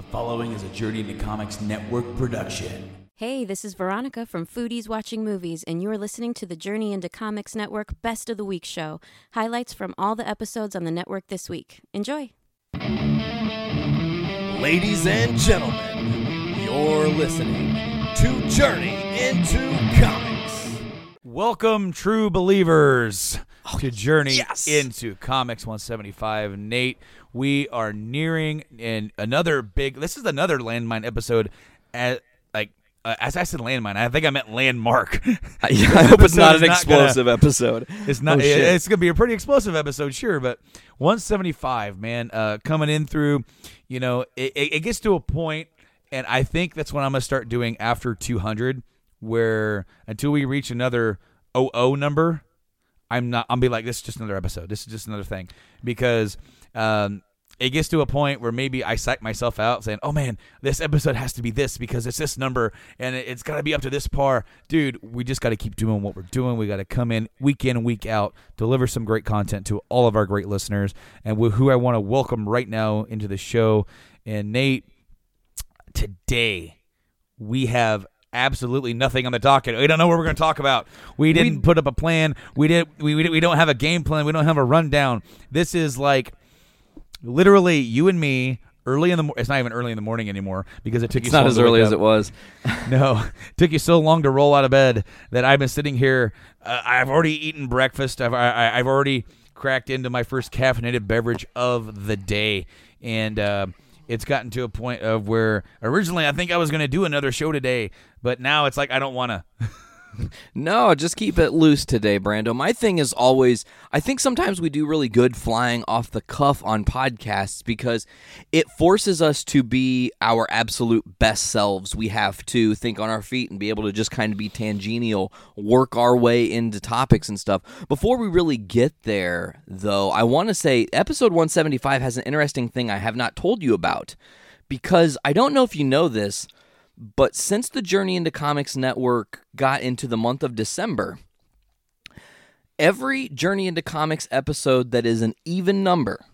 The following is a Journey into Comics Network production. Hey, this is Veronica from Foodies Watching Movies, and you're listening to the Journey into Comics Network Best of the Week show. Highlights from all the episodes on the network this week. Enjoy. Ladies and gentlemen, you're listening to Journey into Comics. Welcome, true believers, oh, to Journey yes. into Comics 175. Nate, we are nearing in another big. This is another landmine episode. At like uh, as I said, landmine. I think I meant landmark. Yeah, I hope it's not an explosive episode. It's not. Oh, shit. it's gonna be a pretty explosive episode, sure. But 175, man, uh, coming in through. You know, it, it, it gets to a point, and I think that's what I'm gonna start doing after 200, where until we reach another 00 number, I'm not. I'm be like, this is just another episode. This is just another thing because. Um, it gets to a point where maybe I psych myself out saying, "Oh man, this episode has to be this because it's this number and it- it's got to be up to this par." Dude, we just got to keep doing what we're doing. We got to come in week in week out, deliver some great content to all of our great listeners, and wh- who I want to welcome right now into the show. And Nate, today we have absolutely nothing on the docket. We don't know what we're going to talk about. We didn't put up a plan. We did. We, we we don't have a game plan. We don't have a rundown. This is like literally you and me early in the. Mo- it's not even early in the morning anymore because it took It's you. so not long as to early as it was. No, it took you so long to roll out of bed that I've been sitting here. Uh, I've already eaten breakfast. I've I, I- I've already cracked into my first caffeinated beverage of the day, and uh, it's gotten to a point of where originally I think I was going to do another show today, but now it's like I don't want to. No, just keep it loose today, Brando. My thing is always I think sometimes we do really good flying off the cuff on podcasts because it forces us to be our absolute best selves. We have to think on our feet and be able to just kind of be tangential, work our way into topics and stuff. Before we really get there, though, I want to say episode 175 has an interesting thing I have not told you about because I don't know if you know this, but since the Journey into Comics Network got into the month of December, every Journey into Comics episode that is an even number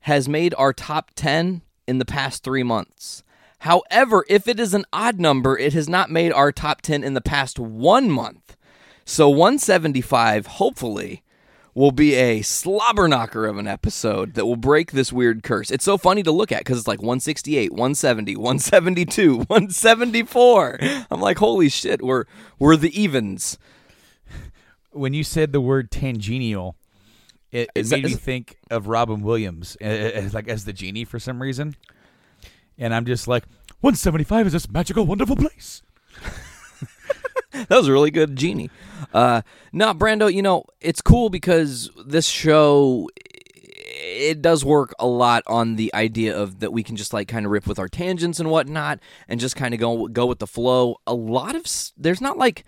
has made our top 10 in the past three months. However, if it is an odd number, it has not made our top 10 in the past one month. So 175, hopefully, will be a slobber knocker of an episode that will break this weird curse. It's so funny to look at because it's like 168, 170, 172, 174. I'm like, holy shit, we're we're the evens. When you said the word tangential, it, it that- made me think of Robin Williams as like as the genie for some reason, and I'm just like 175 is this magical, wonderful place. that was a really good genie. Uh, no, Brando, you know it's cool because this show it does work a lot on the idea of that we can just like kind of rip with our tangents and whatnot, and just kind of go go with the flow. A lot of there's not like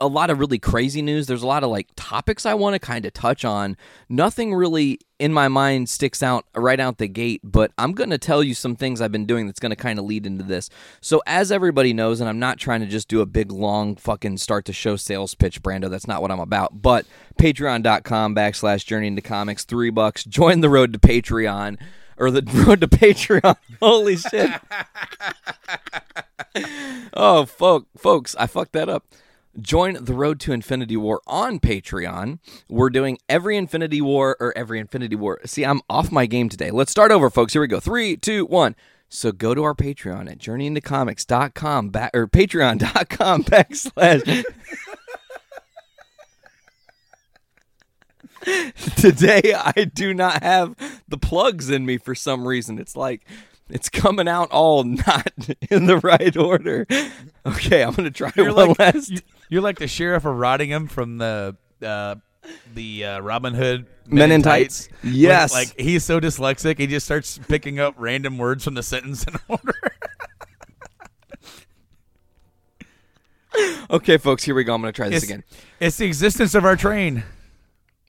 a lot of really crazy news. There's a lot of like topics I want to kind of touch on. Nothing really in my mind sticks out right out the gate, but I'm going to tell you some things I've been doing that's going to kind of lead into this. So, as everybody knows, and I'm not trying to just do a big, long fucking start to show sales pitch, Brando. That's not what I'm about. But patreon.com backslash journey into comics, three bucks. Join the road to Patreon. Or the road to Patreon. Holy shit. oh, folk, folks, I fucked that up. Join the Road to Infinity War on Patreon. We're doing every Infinity War or every Infinity War. See, I'm off my game today. Let's start over, folks. Here we go. Three, two, one. So go to our Patreon at journeyintocomics.com back or patreon.com backslash. Today I do not have the plugs in me for some reason. It's like it's coming out all not in the right order. Okay, I'm gonna try You're one like last. you, you're like the sheriff of Rottingham from the uh, the uh, Robin Hood Men in Tights? When, Yes. like he's so dyslexic, he just starts picking up random words from the sentence in order. Okay, folks, here we go. I'm gonna try this it's, again. it's the existence of our train.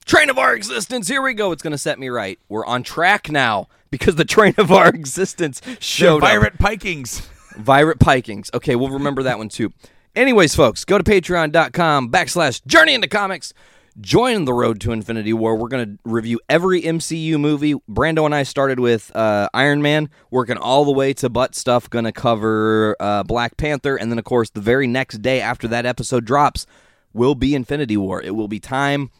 Train of our existence. Here we go. It's gonna set me right. We're on track now because the train of our existence The showed up. pirate pikings. Virate Pikings. Okay, we'll remember that one too. Anyways, folks, go to patreon.com backslash journey into comics. join the road to Infinity War. We're going to review every MCU movie. Brando and I started with uh, Iron Man, working all the way to butt stuff. Going to cover uh, Black Panther, and then of course the very next day after that episode drops will be Infinity War. It will be time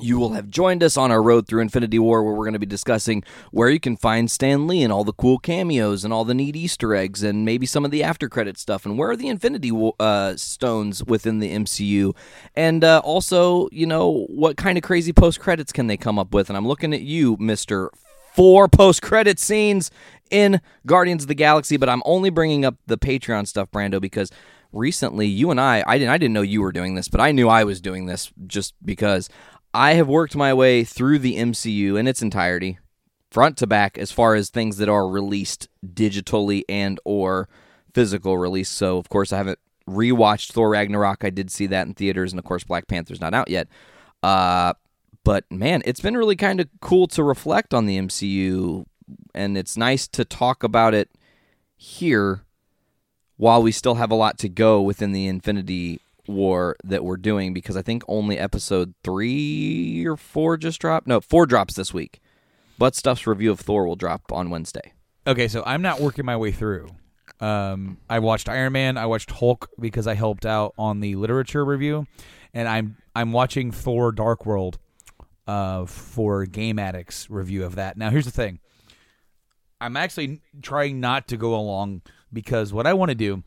you will have joined us on our road through Infinity War, where we're going to be discussing where you can find Stan Lee and all the cool cameos and all the neat Easter eggs and maybe some of the after credit stuff and where are the Infinity uh, Stones within the MCU, and uh, also you know what kind of crazy post credits can they come up with? And I'm looking at you, Mister. Four post credit scenes in Guardians of the Galaxy, but I'm only bringing up the Patreon stuff, Brando, because recently you and I, I didn't, I didn't know you were doing this, but I knew I was doing this just because I have worked my way through the MCU in its entirety, front to back, as far as things that are released digitally and or physical release. So of course I haven't rewatched Thor Ragnarok. I did see that in theaters, and of course Black Panther's not out yet. Uh, but man, it's been really kind of cool to reflect on the MCU, and it's nice to talk about it here while we still have a lot to go within the Infinity War that we're doing because I think only episode three or four just dropped. No, four drops this week. But Stuff's review of Thor will drop on Wednesday. Okay, so I'm not working my way through. Um, I watched Iron Man. I watched Hulk because I helped out on the literature review, and I'm I'm watching Thor: Dark World uh, for Game Addicts review of that. Now, here's the thing. I'm actually trying not to go along because what I want to do,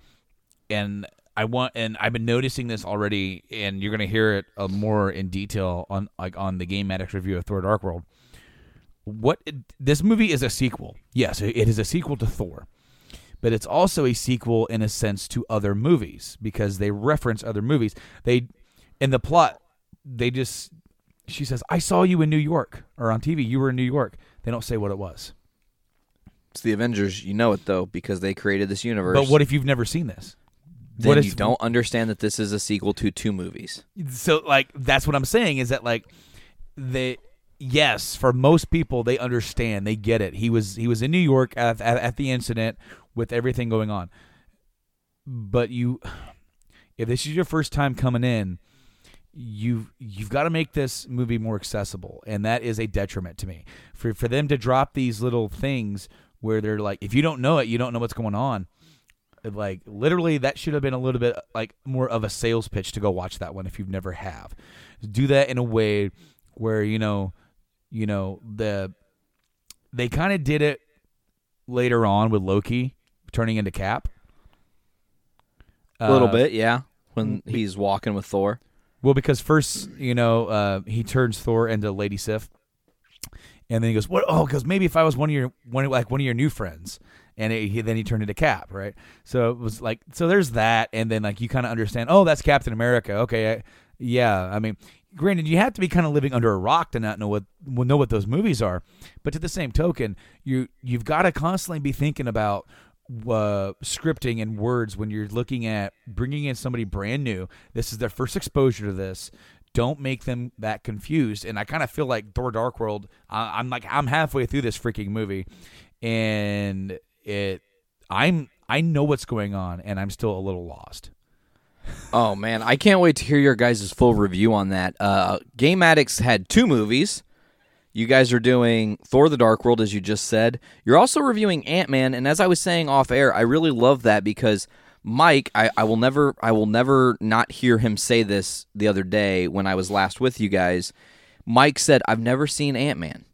and I want, and I've been noticing this already, and you're gonna hear it uh, more in detail on like on the Game Addicts review of Thor: Dark World. What this movie is a sequel. Yes, it is a sequel to Thor, but it's also a sequel in a sense to other movies because they reference other movies. They in the plot, they just she says, "I saw you in New York or on TV. You were in New York." They don't say what it was. It's the Avengers. You know it though because they created this universe. But what if you've never seen this? Then if you don't understand that this is a sequel to two movies? so like that's what I'm saying is that like they yes for most people they understand they get it. He was he was in New York at, at, at the incident with everything going on. But you if this is your first time coming in you've you've got to make this movie more accessible and that is a detriment to me. For for them to drop these little things where they're like if you don't know it you don't know what's going on like literally that should have been a little bit like more of a sales pitch to go watch that one if you've never have do that in a way where you know you know the they kind of did it later on with loki turning into cap A little Uh, bit, yeah. When he's walking with Thor. well because first you know uh, he turns thor into lady sif and then he goes what oh because maybe if i was one of your one like one of your new friends and it, he, then he turned into cap right? So it was like so there's that and then like you kind of understand oh that's captain america okay I, yeah i mean granted you have to be kind of living under a rock to not know what know what those movies are but to the same token you you've got to constantly be thinking about uh, scripting and words when you're looking at bringing in somebody brand new. This is their first exposure to this. Don't make them that confused and i kind of feel like thor dark world I i'm like i'm halfway through this freaking movie and it i'm i know what's going on and i'm still a little lost Oh man, I can't wait to hear your guys' full review on that. Uh, Game Addicts had two movies. You guys are doing Thor: The Dark World, as you just said. You're also reviewing Ant Man, and as I was saying off air, I really love that because Mike, I, I will never, I will never not hear him say this. The other day when I was last with you guys, Mike said, "I've never seen Ant Man,"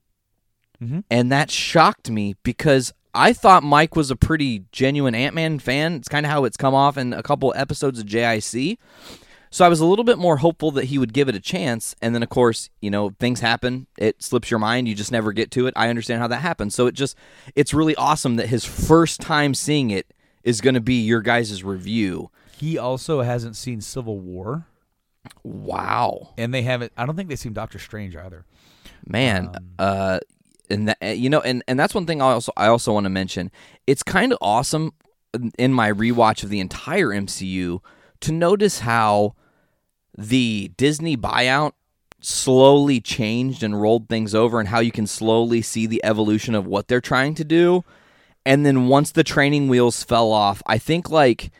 Mhm. and that shocked me because I thought Mike was a pretty genuine Ant Man fan. It's kind of how it's come off in a couple episodes of JIC. So I was a little bit more hopeful that he would give it a chance. And then, of course, you know, things happen. It slips your mind. You just never get to it. I understand how that happens. So it just, it's really awesome that his first time seeing it is going to be your guys' review. he also hasn't seen civil war Wow. and they haven't i don't think they've seen doctor strange either man uh and that eh, you know and and that's one thing i also i also want to mention. It's kind of awesome in my rewatch of the entire mcu to notice how the disney buyout slowly changed and rolled things over and how you can slowly see the evolution of what they're trying to do. And then once the training wheels fell off i think like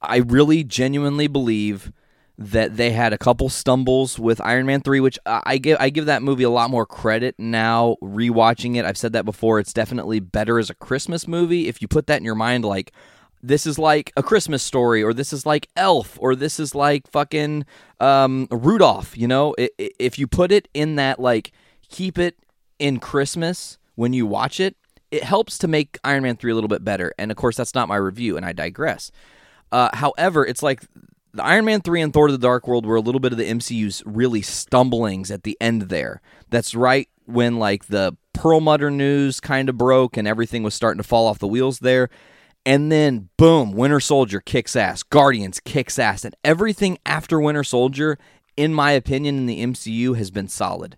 i really genuinely believe that they had a couple stumbles with Iron Man 3 which I give I give that movie a lot more credit now rewatching it. I've said that before. It's definitely better as a Christmas movie if you put that in your mind like this is like a Christmas story or this is like Elf or this is like fucking um, Rudolph you know? If you put it in that like keep it in Christmas when you watch it it helps to make Iron Man 3 a little bit better. And of course that's not my review and I digress. Uh, however, it's like the Iron Man 3 and Thor the Dark World were a little bit of the MCU's really stumblings at the end there. That's right when like the Perlmutter news kind of broke and everything was starting to fall off the wheels there. And then boom, Winter Soldier kicks ass, Guardians kicks ass, and everything after Winter Soldier, in my opinion, in the MCU has been solid.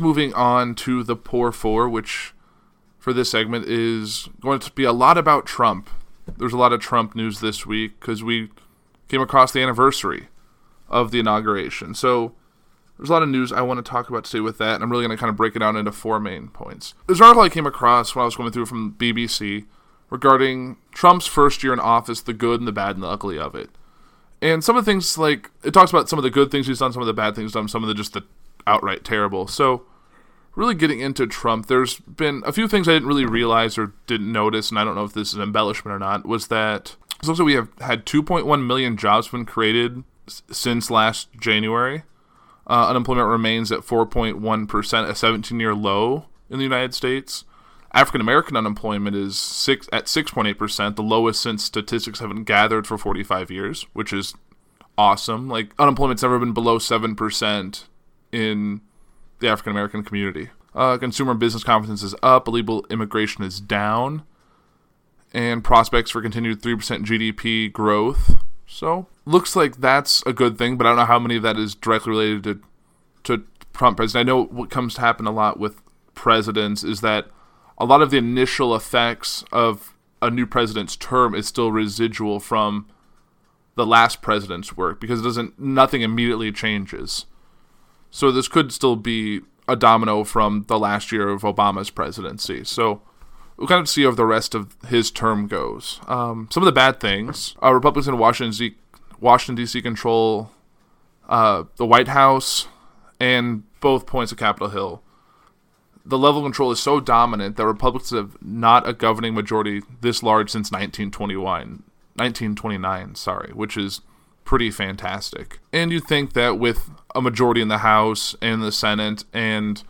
Moving on to the poor four, which for this segment is going to be a lot about Trump. There's a lot of Trump news this week because we came across the anniversary of the inauguration. So there's a lot of news I want to talk about today with that, and I'm really going to kind of break it down into four main points. There's an article I came across when I was going through from BBC regarding Trump's first year in office, the good and the bad and the ugly of it. And some of the things like it talks about some of the good things he's done, some of the bad things done, some of the just the outright terrible. So really getting into Trump, there's been a few things I didn't really realize or didn't notice, and I don't know if this is an embellishment or not, was that like we have had 2.1 million jobs been created s- since last January. Uh, unemployment remains at 4.1%, a 17 year low in the United States. African American unemployment is six at 6.8%, the lowest since statistics haven't gathered for 45 years, which is awesome. Like unemployment's never been below 7% in the African American community. Uh, consumer business confidence is up, illegal immigration is down, and prospects for continued 3% GDP growth. So, looks like that's a good thing, but I don't know how many of that is directly related to, to Trump president. I know what comes to happen a lot with presidents is that a lot of the initial effects of a new president's term is still residual from the last president's work because it doesn't nothing immediately changes. So this could still be a domino from the last year of Obama's presidency. So we'll kind of see how the rest of his term goes. Um, some of the bad things: uh, Republicans in Washington, Washington D.C. control uh, the White House and both points of Capitol Hill. The level of control is so dominant that Republicans have not a governing majority this large since 1921, 1929, sorry, which is pretty fantastic. And you'd think that with a majority in the House and the Senate and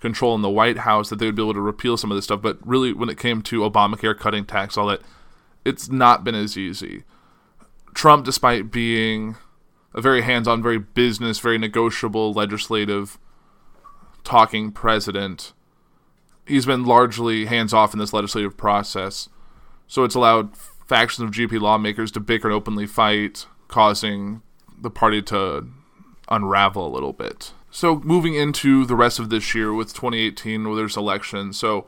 control in the White House that they would be able to repeal some of this stuff, but really when it came to Obamacare cutting tax all that, it's not been as easy. Trump despite being a very hands-on, very business, very negotiable legislative talking president, he's been largely hands-off in this legislative process. So it's allowed factions of GP lawmakers to bicker and openly fight, causing the party to unravel a little bit. So moving into the rest of this year with 2018, where there's elections, so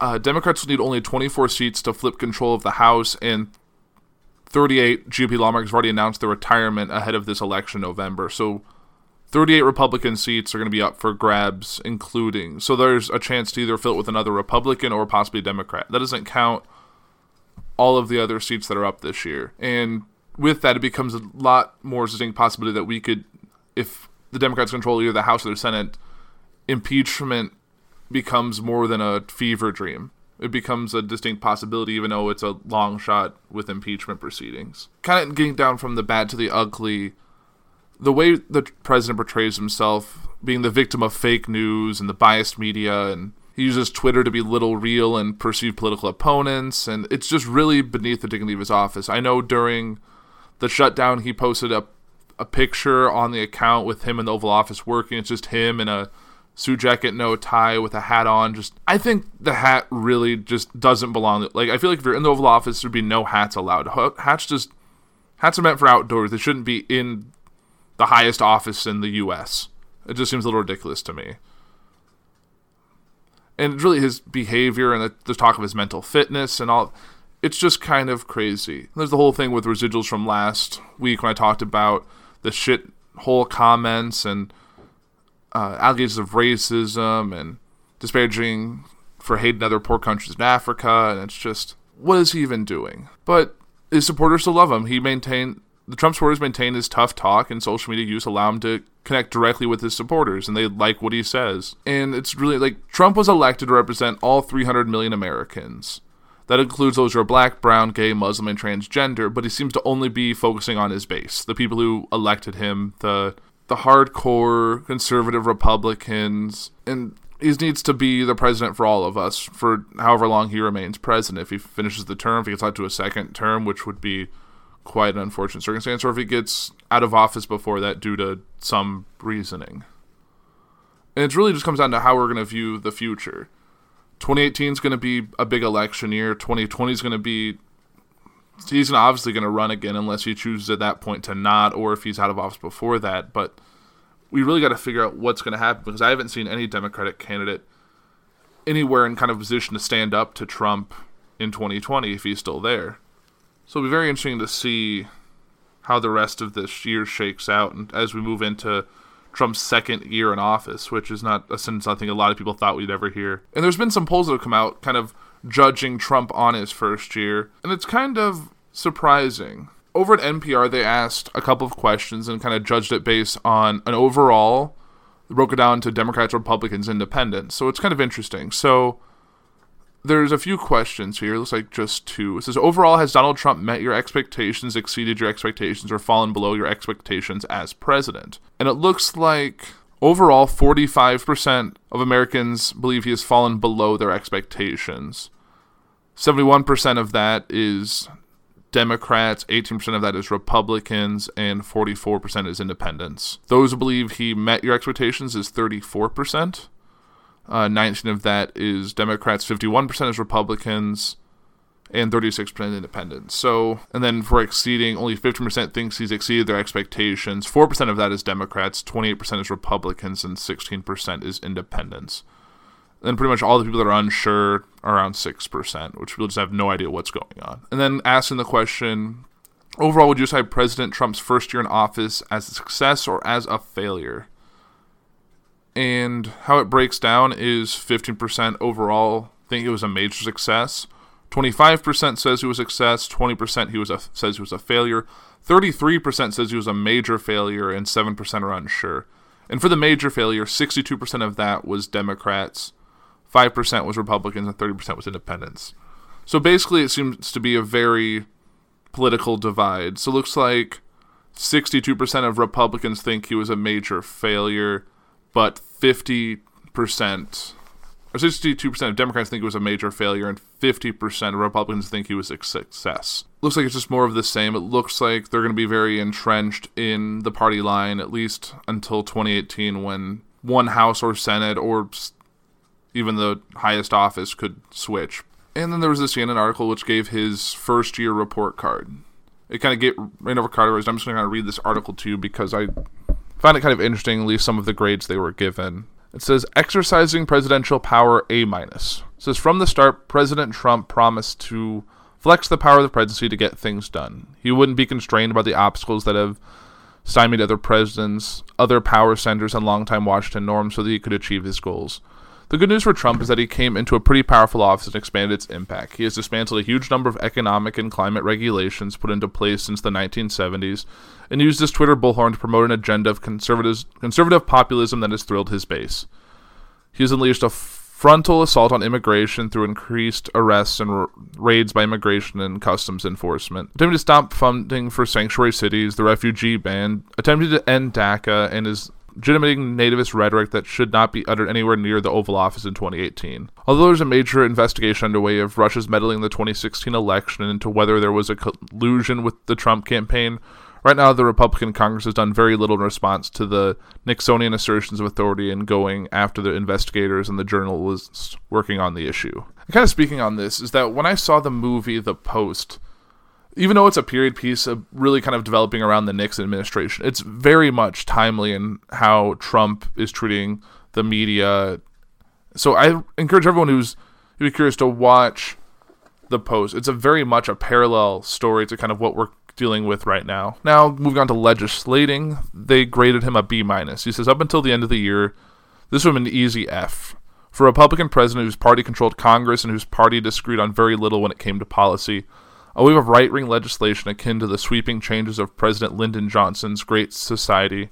uh, Democrats will need only 24 seats to flip control of the House, and 38 GOP lawmakers have already announced their retirement ahead of this election November. So 38 Republican seats are going to be up for grabs, including. So there's a chance to either fill it with another Republican or possibly Democrat. That doesn't count all of the other seats that are up this year. And with that, it becomes a lot more distinct possibility that we could, if the Democrats control either the House or the Senate, impeachment becomes more than a fever dream. It becomes a distinct possibility, even though it's a long shot with impeachment proceedings. Kind of getting down from the bad to the ugly, the way the president portrays himself, being the victim of fake news and the biased media, and he uses Twitter to belittle real and perceived political opponents, and it's just really beneath the dignity of his office. I know during the shutdown, he posted a a picture on the account with him in the Oval Office working. It's just him in a suit jacket, no tie, with a hat on. Just I think the hat really just doesn't belong. Like I feel like if you're in the Oval Office, there'd be no hats allowed. Hats just hats are meant for outdoors. They shouldn't be in the highest office in the U.S. It just seems a little ridiculous to me. And really, his behavior and the, the talk of his mental fitness and all, it's just kind of crazy. There's the whole thing with residuals from last week when I talked about the shit hole comments and uh, allegations of racism and disparaging for hating other poor countries in Africa, and it's just what is he even doing? But his supporters still love him. He maintained the Trump supporters maintain his tough talk and social media use allow him to connect directly with his supporters and they like what he says. And it's really like Trump was elected to represent all 300 million Americans. That includes those who are black, brown, gay, Muslim, and transgender, but he seems to only be focusing on his base, the people who elected him, the the hardcore conservative Republicans, and he needs to be the president for all of us for however long he remains president. If he finishes the term, if he gets out to a second term, which would be quite an unfortunate circumstance, or if he gets out of office before that due to some reasoning. And it really just comes down to how we're going to view the future. 2018 is going to be a big election year. 2020 is going to be. He's obviously going to run again unless he chooses at that point to not, or if he's out of office before that. But we really got to figure out what's going to happen because I haven't seen any Democratic candidate anywhere in kind of position to stand up to Trump in 2020 if he's still there. So it'll be very interesting to see how the rest of this year shakes out and as we move into Trump's second year in office, which is not a sentence I think a lot of people thought we'd ever hear. And there's been some polls that have come out kind of judging Trump on his first year, and it's kind of surprising. Over at NPR, they asked a couple of questions and kind of judged it based on an overall, broke it down to Democrats, Republicans, Independents. So it's kind of interesting. So there's a few questions here. It looks like just two. It says overall, has Donald Trump met your expectations, exceeded your expectations, or fallen below your expectations as president? And it looks like overall, 45% of Americans believe he has fallen below their expectations. 71% of that is Democrats, 18% of that is Republicans, and 44% is independents. Those who believe he met your expectations is 34%. Uh, 19 of that is Democrats, 51% is Republicans, and 36% independents. So, and then for exceeding, only 15% thinks he's exceeded their expectations. 4% of that is Democrats, 28% is Republicans, and 16% is independents. Then pretty much all the people that are unsure are around 6%, which people just have no idea what's going on. And then asking the question overall, would you decide President Trump's first year in office as a success or as a failure? And how it breaks down is 15% overall think it was a major success. 25% says he was a success, 20% he was a, says he was a failure, 33% says he was a major failure, and 7% are unsure. And for the major failure, 62% of that was Democrats, 5% was Republicans, and 30% was independents. So basically, it seems to be a very political divide. So it looks like 62% of Republicans think he was a major failure, but 50% or 62% of Democrats think it was a major failure, and 50% of Republicans think he was a success. Looks like it's just more of the same. It looks like they're going to be very entrenched in the party line, at least until 2018, when one House or Senate or even the highest office could switch. And then there was this CNN article which gave his first year report card. It kind of get ran over Carter. I'm just going to read this article to you because I found it kind of interesting, at least some of the grades they were given. It says exercising presidential power A minus. Says from the start, President Trump promised to flex the power of the presidency to get things done. He wouldn't be constrained by the obstacles that have stymied other presidents, other power centers, and longtime Washington norms so that he could achieve his goals. The good news for Trump is that he came into a pretty powerful office and expanded its impact. He has dismantled a huge number of economic and climate regulations put into place since the 1970s and used his Twitter bullhorn to promote an agenda of conservative populism that has thrilled his base. He has unleashed a frontal assault on immigration through increased arrests and r- raids by immigration and customs enforcement, attempting to stop funding for sanctuary cities, the refugee ban, attempting to end DACA, and his legitimating nativist rhetoric that should not be uttered anywhere near the Oval Office in 2018. Although there's a major investigation underway of Russia's meddling in the 2016 election and into whether there was a collusion with the Trump campaign, right now the Republican Congress has done very little in response to the Nixonian assertions of authority and going after the investigators and the journalists working on the issue. And kind of speaking on this is that when I saw the movie The Post, even though it's a period piece really kind of developing around the Nixon administration, it's very much timely in how Trump is treating the media. So I encourage everyone who's who's curious to watch the post. It's a very much a parallel story to kind of what we're dealing with right now. Now, moving on to legislating, they graded him a B minus. He says up until the end of the year, this would have been an easy F. For a Republican president whose party controlled Congress and whose party disagreed on very little when it came to policy, a wave of right wing legislation akin to the sweeping changes of President Lyndon Johnson's Great Society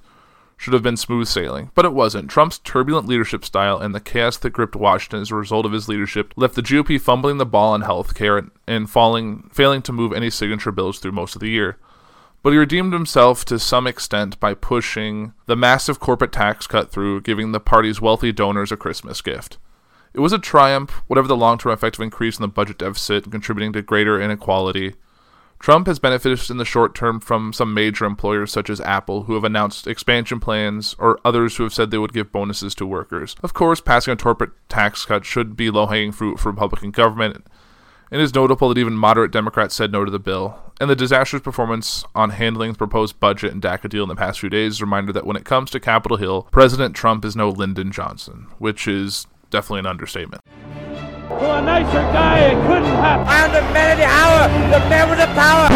should have been smooth sailing, but it wasn't. Trump's turbulent leadership style and the chaos that gripped Washington as a result of his leadership left the GOP fumbling the ball on health care and falling, failing to move any signature bills through most of the year. But he redeemed himself to some extent by pushing the massive corporate tax cut through, giving the party's wealthy donors a Christmas gift. It was a triumph, whatever the long term effect of increase in the budget deficit and contributing to greater inequality. Trump has benefited in the short term from some major employers such as Apple, who have announced expansion plans, or others who have said they would give bonuses to workers. Of course, passing a corporate tax cut should be low hanging fruit for Republican government. It is notable that even moderate Democrats said no to the bill, and the disastrous performance on handling the proposed budget and DACA deal in the past few days is a reminder that when it comes to Capitol Hill, President Trump is no Lyndon Johnson, which is definitely an understatement. To a nicer guy, it couldn't happen. I am the man of the hour, the man with the power.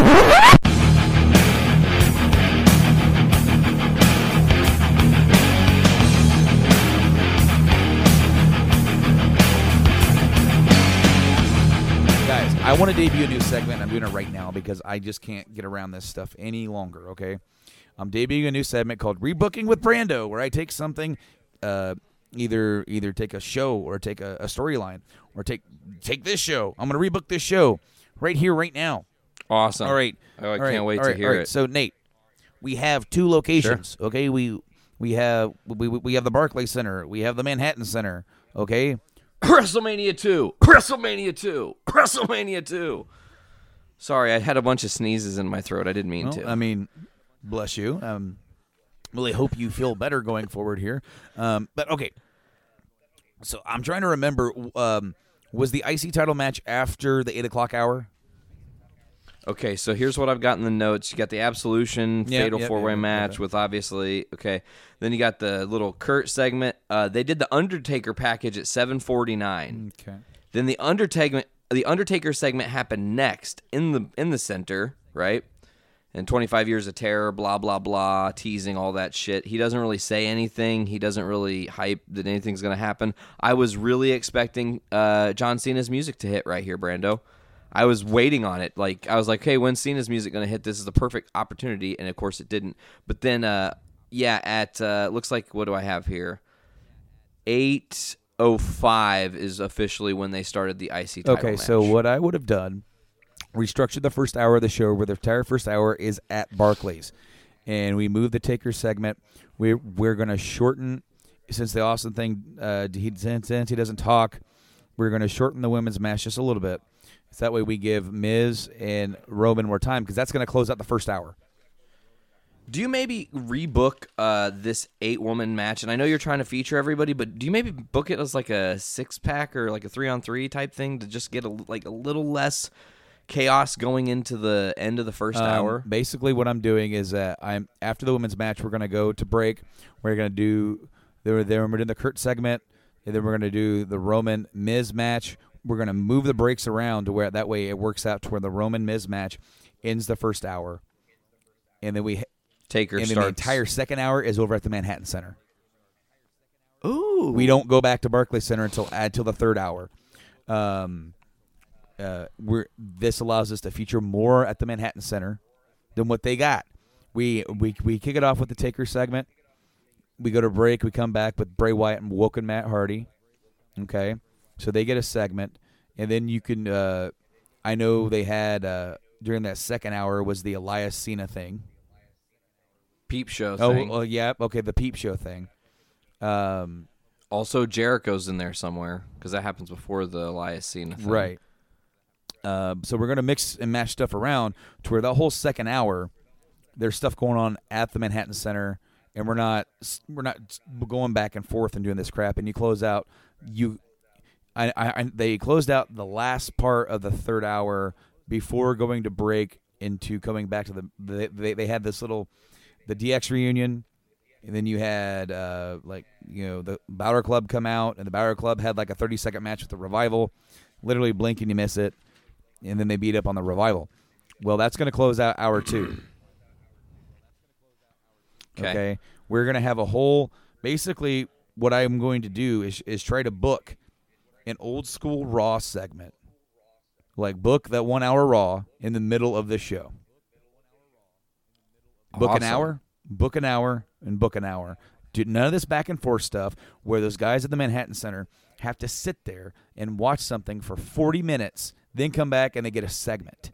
Guys, I want to debut a new segment. I'm doing it right now because I just can't get around this stuff any longer, okay? I'm debuting a new segment called Rebooking with Brando, where I take something, uh, either either take a show or take a, a storyline or take take this show. I'm gonna rebook this show right here, right now. Awesome. All right. Oh, I All can't right, wait all to right, hear all right. it. So Nate, we have two locations. Okay, we we have we, we we have the Barclay Center, we have the Manhattan Center. Okay, WrestleMania 2. WrestleMania 2. WrestleMania 2. Sorry, I had a bunch of sneezes in my throat. I didn't mean Well, to. I mean, bless you. Um, really hope you feel better going forward here. Um, but okay, so I'm trying to remember. Um, was the IC title match after the eight o'clock hour? Okay, so here's what I've got in the notes. You got the Absolution Yep, Fatal yep, Four Way yep, match with obviously okay. Then you got the little Kurt segment. Uh, they did the Undertaker package at 7:49. Okay. Then the Undertaker the Undertaker segment happened next in the in the center, right? And 25 years of terror, blah blah blah, teasing all that shit. He doesn't really say anything. He doesn't really hype that anything's gonna happen. I was really expecting uh, John Cena's music to hit right here, Brando. I was waiting on it. Like I was like, hey, when's Cena's music gonna hit? This is the perfect opportunity, and of course it didn't. But then, uh, yeah, at uh, looks like what do I have here? Eight oh five is officially when they started the IC title Okay, match. so what I would have done, restructured the first hour of the show where the entire first hour is at Barclays, and we move the Taker segment. We're we're gonna shorten since the Austin thing. Uh, he since, he doesn't talk, we're gonna shorten the women's match just a little bit. So that way we give Miz and Roman more time because that's gonna close out the first hour. Do you maybe rebook uh, this eight woman match? And I know you're trying to feature everybody, but do you maybe book it as like a six pack or like a three on three type thing to just get a, like a little less chaos going into the end of the first Um, hour? Basically, what I'm doing is that I'm after the women's match, we're gonna go to break. We're gonna do then then we're doing the Kurt segment, and then we're gonna do the Roman Miz match. We're gonna move the breaks around to where that way it works out to where the Roman Miz match ends the first hour, and then we Taker and starts. the entire second hour is over at the Manhattan Center. Ooh, We don't go back to Barclays Center until until the third hour. Um, uh, we're this allows us to feature more at the Manhattan Center than what they got. We we we kick it off with the Taker segment. We go to break. We come back with Bray Wyatt and Woken Matt Hardy. Okay, so they get a segment, and then you can. Uh, I know they had uh, during that second hour was the Elias Cena thing. peep show Oh, thing. oh yeah, okay, the Peep Show thing. Um, also, Jericho's in there somewhere because that happens before the Elias Cena thing. Right. Uh, so we're gonna mix and match stuff around to where the whole second hour, there's stuff going on at the Manhattan Center, and we're not we're not going back and forth and doing this crap. And you close out you, I, I, I they closed out the last part of the third hour before going to break into coming back to the they they, they had this little the DX reunion. And then you had uh, like you know the Balor Club come out, and the Balor Club had like a 30 second match with the Revival. Literally blink and you miss it. And then they beat up on the revival. Well, that's going to close out hour two. Okay. Okay. We're going to have a whole basically what I'm going to do is is try to book an old school raw segment. Like book that 1 hour raw in the middle of the show. Book an hour, book an hour and book an hour. Do none of this back and forth stuff where those guys at the Manhattan Center have to sit there and watch something for 40 minutes, then come back and they get a segment.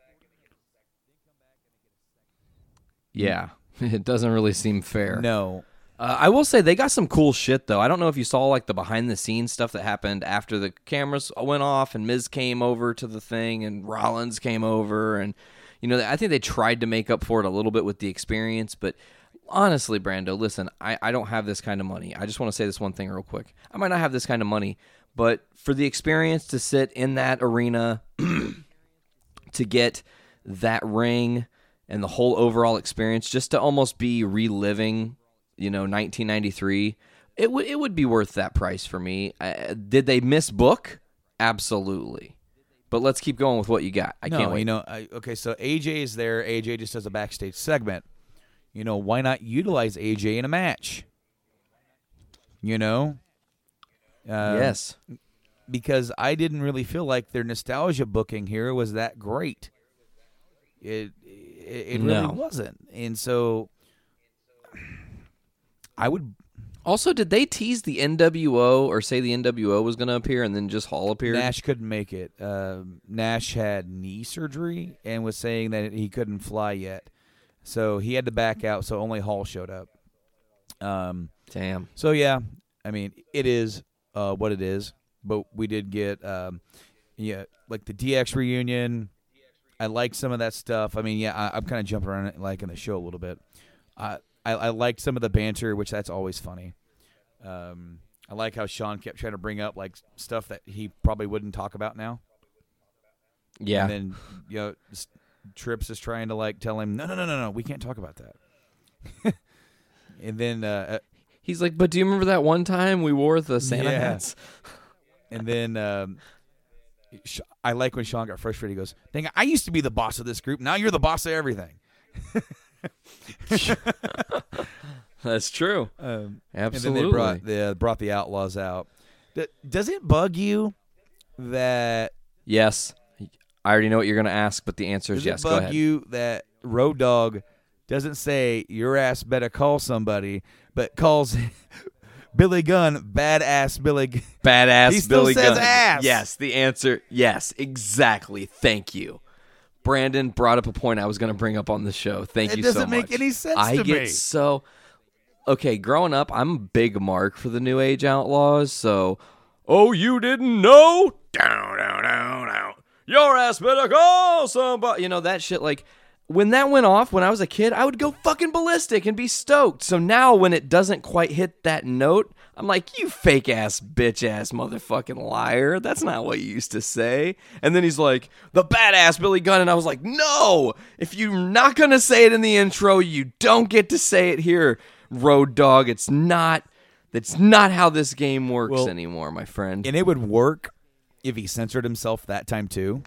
Yeah. It doesn't really seem fair. No. Uh, I will say they got some cool shit though. I don't know if you saw like the behind the scenes stuff that happened after the cameras went off and Miz came over to the thing and Rollins came over and you know I think they tried to make up for it a little bit with the experience, but honestly, Brando, listen, I, I don't have this kind of money. I just want to say this one thing real quick. I might not have this kind of money, but for the experience to sit in that arena to get that ring and the whole overall experience just to almost be reliving you know 1993 it would it would be worth that price for me uh, did they miss book absolutely but let's keep going with what you got i no, can't wait you know, I, okay, so AJ is there. AJ just does a backstage segment. You know, why not utilize AJ in a match? You know? Uh, yes Because I didn't really feel like their nostalgia booking here was that great. It it, it really wasn't. And so I would also did they tease the nwo or say the nwo was going to appear and then just hall appeared Nash couldn't make it. Um, Nash had knee surgery and was saying that he couldn't fly yet, so he had to back out. So only Hall showed up. Um, damn so yeah, I mean it is uh, what it is. But we did get um, yeah, like the DX reunion. I like some of that stuff. I mean, yeah, I, I'm kind of jumping around like in the show a little bit. I I, I liked some of the banter, which that's always funny. Um, I like how Shawn kept trying to bring up like stuff that he probably wouldn't talk about now. yeah And then you know, Trips is trying to like tell him, no, no, no, no, no, we can't talk about that. and then, uh, he's like but do you remember that one time we wore the santa Yeah. hats and then um, Sh- I like when Shawn got frustrated. He goes, "Dang, I used to be the boss of this group. Now you're the boss of everything." that's true Um, absolutely And then they brought the brought the Outlaws out. Does it bug you that yes i already know what you're going to ask but the answer is does yes it go bug ahead you that Road Dogg doesn't say your ass better call somebody, but calls Billy Gunn badass Billy? Gunn. Badass He still Billy says Gunn. ass. Yes, the answer yes, exactly. Thank you. Brandon brought up a point I was going to bring up on the show. Thank It you so much. It doesn't make any sense. I get me. so Okay, growing up, I'm a big mark for the New Age Outlaws, so Oh, you didn't know? Down, down, down, down. Your ass better call somebody. You know that shit like when that went off when I was a kid, I would go fucking ballistic and be stoked. So now when it doesn't quite hit that note, I'm like, you fake ass bitch ass motherfucking liar. That's not what you used to say. And then he's like, the badass Billy Gunn. And I was like, no, if you're not going to say it in the intro, you don't get to say it here, Road Dogg. It's not. That's not how this game works Well, anymore, my friend. And it would work if he censored himself that time too.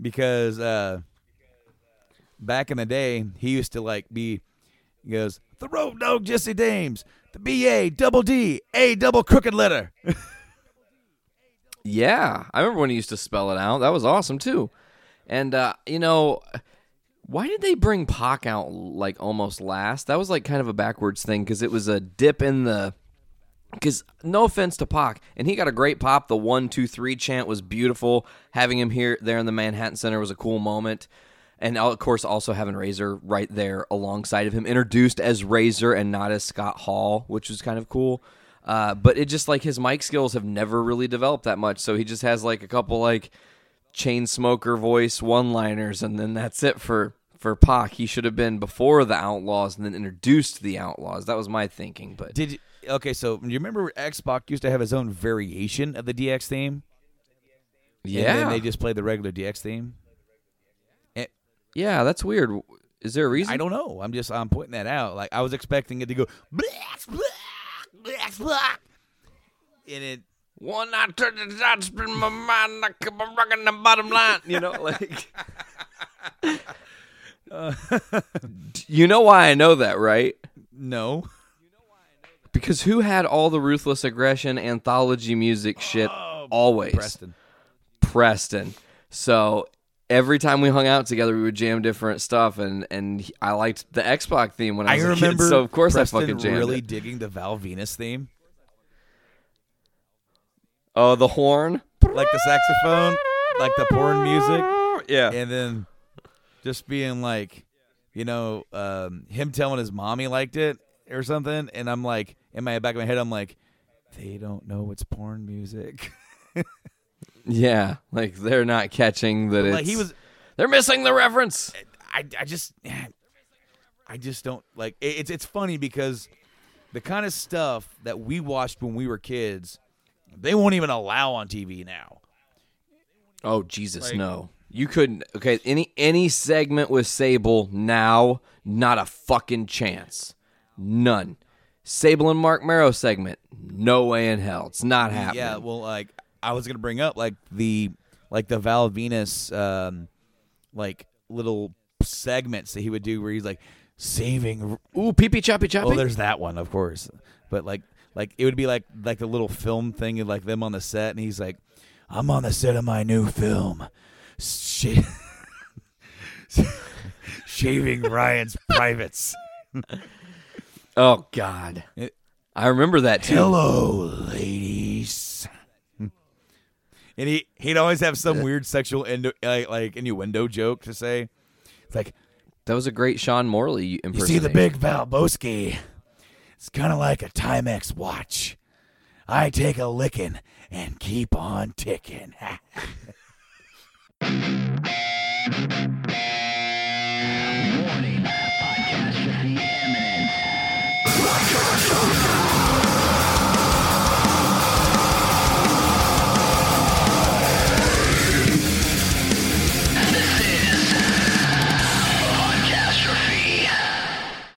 Because uh back in the day, he used to like be he goes, the Road Dogg Jesse James, the B A double D, A double crooked letter. Yeah, I remember when he used to spell it out. That was awesome too. And uh, you know, why did they bring Pac out like almost last? That was like kind of a backwards thing because it was a dip in the. Because no offense to Pac, and he got a great pop. The one, two, three chant was beautiful. Having him here, there in the Manhattan Center was a cool moment, and of course, also having Razor right there alongside of him, introduced as Razor and not as Scott Hall, which was kind of cool. Uh, but it just like his mic skills have never really developed that much, so he just has like a couple like chain smoker voice one liners, and then that's it for for Pac. He should have been before the Outlaws and then introduced the Outlaws. That was my thinking, but Did okay, so you remember X Pac used to have his own variation of the DX theme? And yeah, then they just played the regular DX theme. Yeah, that's weird. Is there a reason? I don't know. I'm just I'm pointing that out. Like I was expecting it to go and it One night to the top, spin my mind, I keep on rocking the bottom line. You know, like. you know why I know that, right? No. Because who had all the ruthless aggression anthology music shit oh, always? Preston. Preston. So every time we hung out together, we would jam different stuff, and and he- I liked the X-Pac theme when I I was a kid. So of course Preston I fucking jammed really it. digging the Val Venis theme. Oh, the horn. Like the saxophone, like the porn music. Yeah. and then just being like, you know, um, him telling his mom he liked it or something, and I'm like, in my back of my head, I'm like, they don't know it's porn music. Yeah, like they're not catching that it's like he was, they're missing the reference. I, I just, I just don't like. it- It's it's funny because the kind of stuff that we watched when we were kids, they won't even allow on TV now. Oh Jesus, no. You couldn't okay, any any segment with Sable now, not a fucking chance. None. Sable and Marc Mero segment, no way in hell. It's not happening. Yeah, well, like I was gonna bring up like the like the Val Venis um like little segments that he would do where he's like saving. Ooh, pee pee choppy choppy. Oh, there's that one, of course, but like like it would be like like the little film thing of like them on the set, and he's like, "I'm on the set of my new film, Sh- shaving Ryan's privates." oh God. It- I remember that too. Hello, ladies. and he he'd always have some weird sexual innu- like, like innuendo joke to say. It's like That was a great Sean Morley you impersonation. see the big Valbowski. It's kind of like a Timex watch. I take a licking and keep on ticking.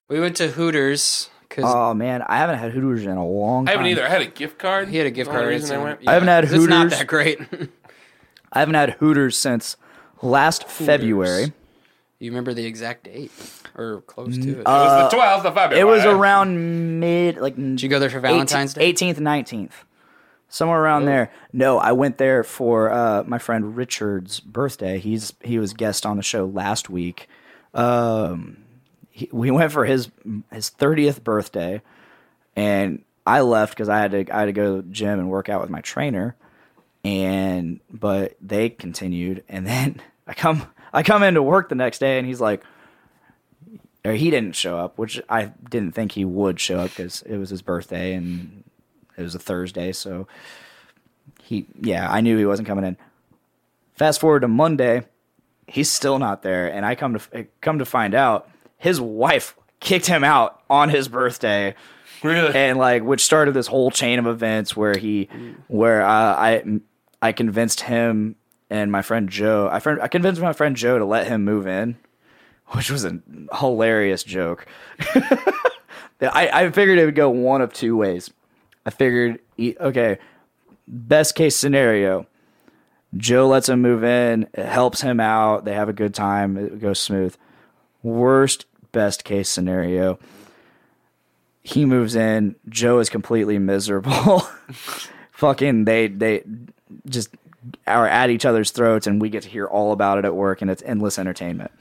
We went to Hooters because Oh man, I haven't had Hooters in a long time. I haven't either. I had a gift card. he had a gift That's the card. only reason I went. yeah. I haven't had Hooters. It's not that great. I haven't had Hooters since last February. you remember the exact date or close to it? It was the 12th of February. It was around mid, like Did you go there for Valentine's Day? 18th, 19th, somewhere around there. No, I went there for uh, my friend Richard's birthday. He's he was guest on the show last week. Um, he, we went for his his 30th birthday, and I left because I had to I had to go to the gym and work out with my trainer. And but they continued, and then I come I come into work the next day, and he's like or he didn't show up, which I didn't think he would show up because it was his birthday and it was a Thursday. So he, yeah, I knew he wasn't coming in. Fast forward to Monday, he's still not there, and I come to come to find out his wife kicked him out on his birthday. Really? And like, which started this whole chain of events where he, where uh, I, I convinced him and my friend Joe. I friend, I convinced my friend Joe to let him move in, which was a hilarious joke. I, I figured it would go one of two ways. I figured, okay, best case scenario, Joe lets him move in, it helps him out, they have a good time, it goes smooth. Worst, best case scenario, he moves in, Joe is completely miserable. Fucking, they they just are at each other's throats, and we get to hear all about it at work, and it's endless entertainment.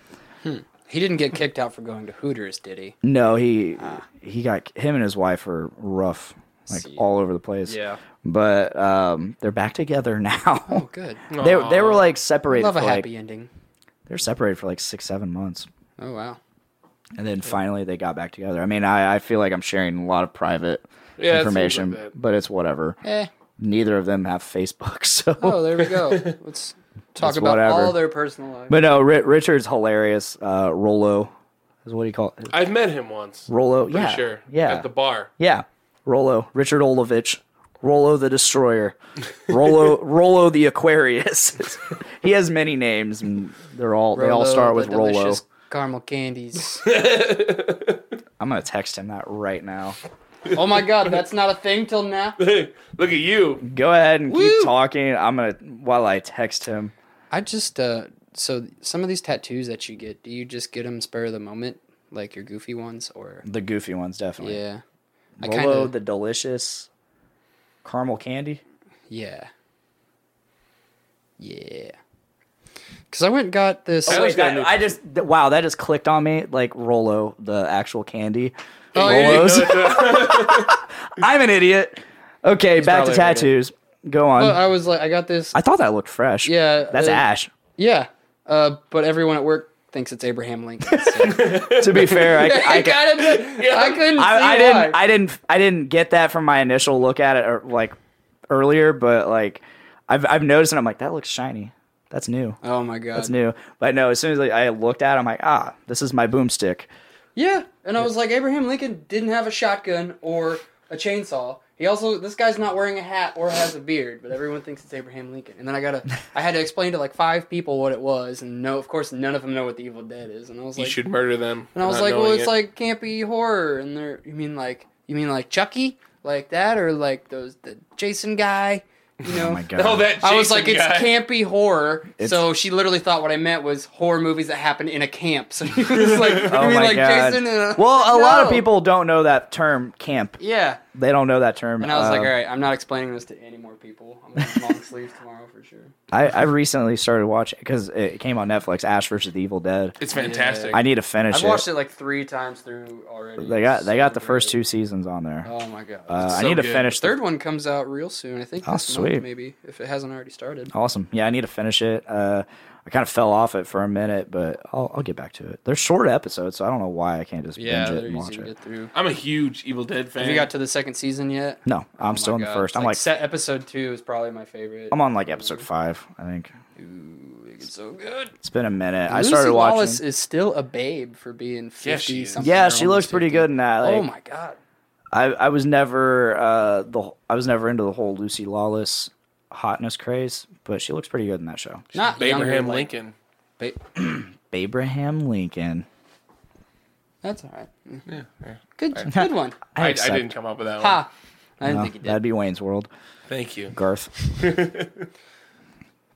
He didn't get kicked out for going to Hooters, did he? No, he he got him and his wife are rough, like See. all over the place. Yeah. but um, they're back together now. Oh, good. they they were like separated. Love a like, happy ending. they're separated for like six seven months, Oh wow. and then finally they got back together. I mean, I I feel like I'm sharing a lot of private Yeah, it information, like but it's whatever. Eh. Neither of them have Facebook, so. Oh, there we go. Let's talk It's about whatever. all their personal lives. But no, Ri- Richard's hilarious. Uh, Rolo is what do you call it? I've met him once. Rolo, yeah, sure. yeah, At the bar. Yeah, Rolo, Richard Olovich, Rolo the Destroyer, Rolo, Rolo the Aquarius. he has many names, and they're all they all Rolo, start the with Rolo. Delicious Caramel candies. I'm gonna text him that right now. Oh my god, that's not a thing till now. Look at you. Go ahead and keep talking. I'm gonna while I text him. I just uh so some of these tattoos that you get, do you just get them spur of the moment, like your goofy ones, or The goofy ones definitely. yeah, I Rolo, kind of the delicious caramel candy. yeah, yeah. Cause I went and got this. Oh, I wait, got that, I just th- wow, that just clicked on me like Rolo, the actual candy. Oh, yeah. Rolos. I'm an idiot. Okay, back to probably an idiot. tattoos. Go on. Well, I was like, I got this. I thought that looked fresh. Yeah, that's uh, Ash. Yeah, uh, but everyone at work thinks it's Abraham Lincoln. So. To be fair, I, I, I, kind of, I couldn't see I, I didn't, I didn't, I didn't get that from my initial look at it, or like earlier. But like, I've, I've noticed, and I'm like, that looks shiny. That's new. oh my god, That's new. But no, as soon as I looked at, it, I'm like, ah, this is my boomstick. Yeah, and I was like, Abraham Lincoln didn't have a shotgun or a chainsaw. He also, this guy's not wearing a hat or has a beard, but everyone thinks it's Abraham Lincoln. And then I gotta, I had to explain to like five people what it was, and no, of course, none of them know what the Evil Dead is. And I was like, You should murder them. and I was like, well, it's it. like campy horror, and they're, you mean like, you mean like Chucky, like that, or like those the Jason guy, you know? Oh my god. Oh, that I was Jason like, it's guy. campy horror. It's- so she literally thought what I meant was horror movies that happen in a camp. So he was like, oh you Oh mean my like god. Jason? And well, a lot of people don't know that term camp. Yeah. They don't know that term. And I was like, Um, all right, I'm not explaining this to any more people. I'm wearing long sleeve tomorrow for sure. I, I recently started watching because it came on Netflix. Ash versus the Evil Dead. It's fantastic. I need to finish it. I've it. watched it like three times through already. They got they got so the first good. two seasons on there. Oh my god. Uh, I so need to good. finish the Third one comes out real soon. I think Oh, this month, sweet. maybe if it hasn't already started. Awesome. Yeah, I need to finish it. Uh, I kind of fell off it for a minute, but I'll, I'll get back to it. They're short episodes, so I don't know why I can't just Yeah, binge it and watch it. through. I'm a huge Evil Dead fan. Have you got to the second season yet? No, I'm Oh still in the first. I'm like, like, set episode two is probably my favorite. I'm on like episode five. I think Ooh, it's so good. it's been a minute. I Lucy started watching. Lawless is still a babe for being fifty. Yeah, she, something yeah, she looks almost pretty good in that. oh my god. I I was never uh the I was never into the whole Lucy Lawless hotness craze, but she looks pretty good in that show. Not Abraham like- Lincoln. ba- Abraham Lincoln. That's all right. Yeah, yeah. Good, good one. I, I, I didn't come up with that one. Ha. I didn't no, think you did. that'd be Wayne's World. Thank you. Garth.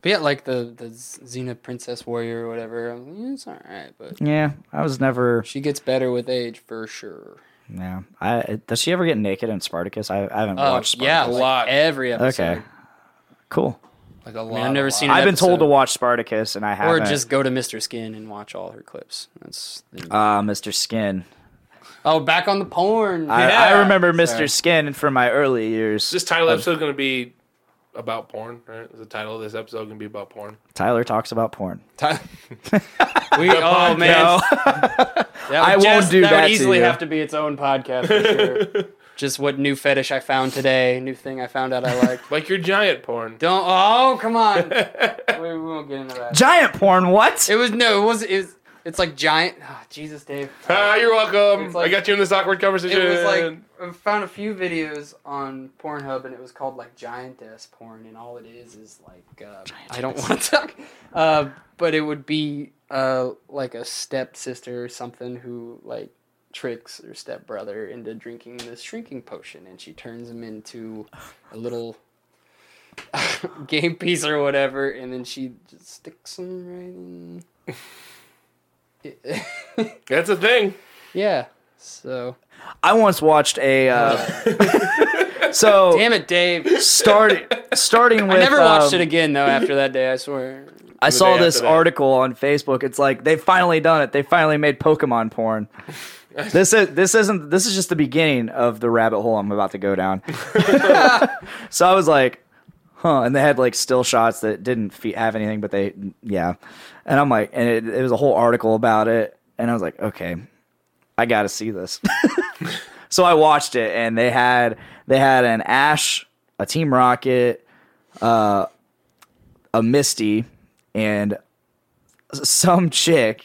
But yeah, like the the Xena Princess Warrior or whatever. I was like, yeah, it's all right, but Yeah, I was never. she gets better with age for sure. Yeah, I does she ever get naked in Spartacus? I, I haven't Oh watched. yeah, Spartacus. A like lot. every episode. Okay. Cool. Like a lot. mean, I've never lot. seen it. I've been told to watch Spartacus, and I haven't. Or just go to Mr. Skin and watch all her clips. That's uh, Mr. Skin. oh, back on the porn. I, Yeah. I remember Mr. Sorry. Skin from my early years. This title episode is going to be about porn, right? Is the title of this episode going to be about porn? Tyler talks about porn. we oh man, That would I won't just- do that. that would to easily you. have to be its own podcast for sure. just what new fetish I found today, new thing I found out I liked. Like your giant porn. Don't oh come on, we, we won't get into that. Giant porn. What? It was no, it was it was, it's like giant. Oh, Jesus, Dave. Ah, you're welcome. Like- I got you in this awkward conversation. It was like I found a few videos on Pornhub, and it was called like giantess porn, and all it is is like uh, I don't want to talk, uh, but it would be uh, like a stepsister or something who like tricks her stepbrother into drinking this shrinking potion, and she turns him into a little game piece or whatever, and then she just sticks him right in. That's a thing. yeah. So I once watched a. Uh, so damn it, Dave. starting starting with. I never watched um, it again though. After that day, I swear. I saw this article on Facebook. It's like they've finally done it. They finally made Pokemon porn. this is this isn't this is just the beginning of the rabbit hole I'm about to go down. so I was like, huh, and they had like still shots that didn't fe- have anything, but they yeah, and I'm like, and it, it was a whole article about it, and I was like, okay, I got to see this. so I watched it, and they had they had an Ash, a Team Rocket, uh, a Misty, and some chick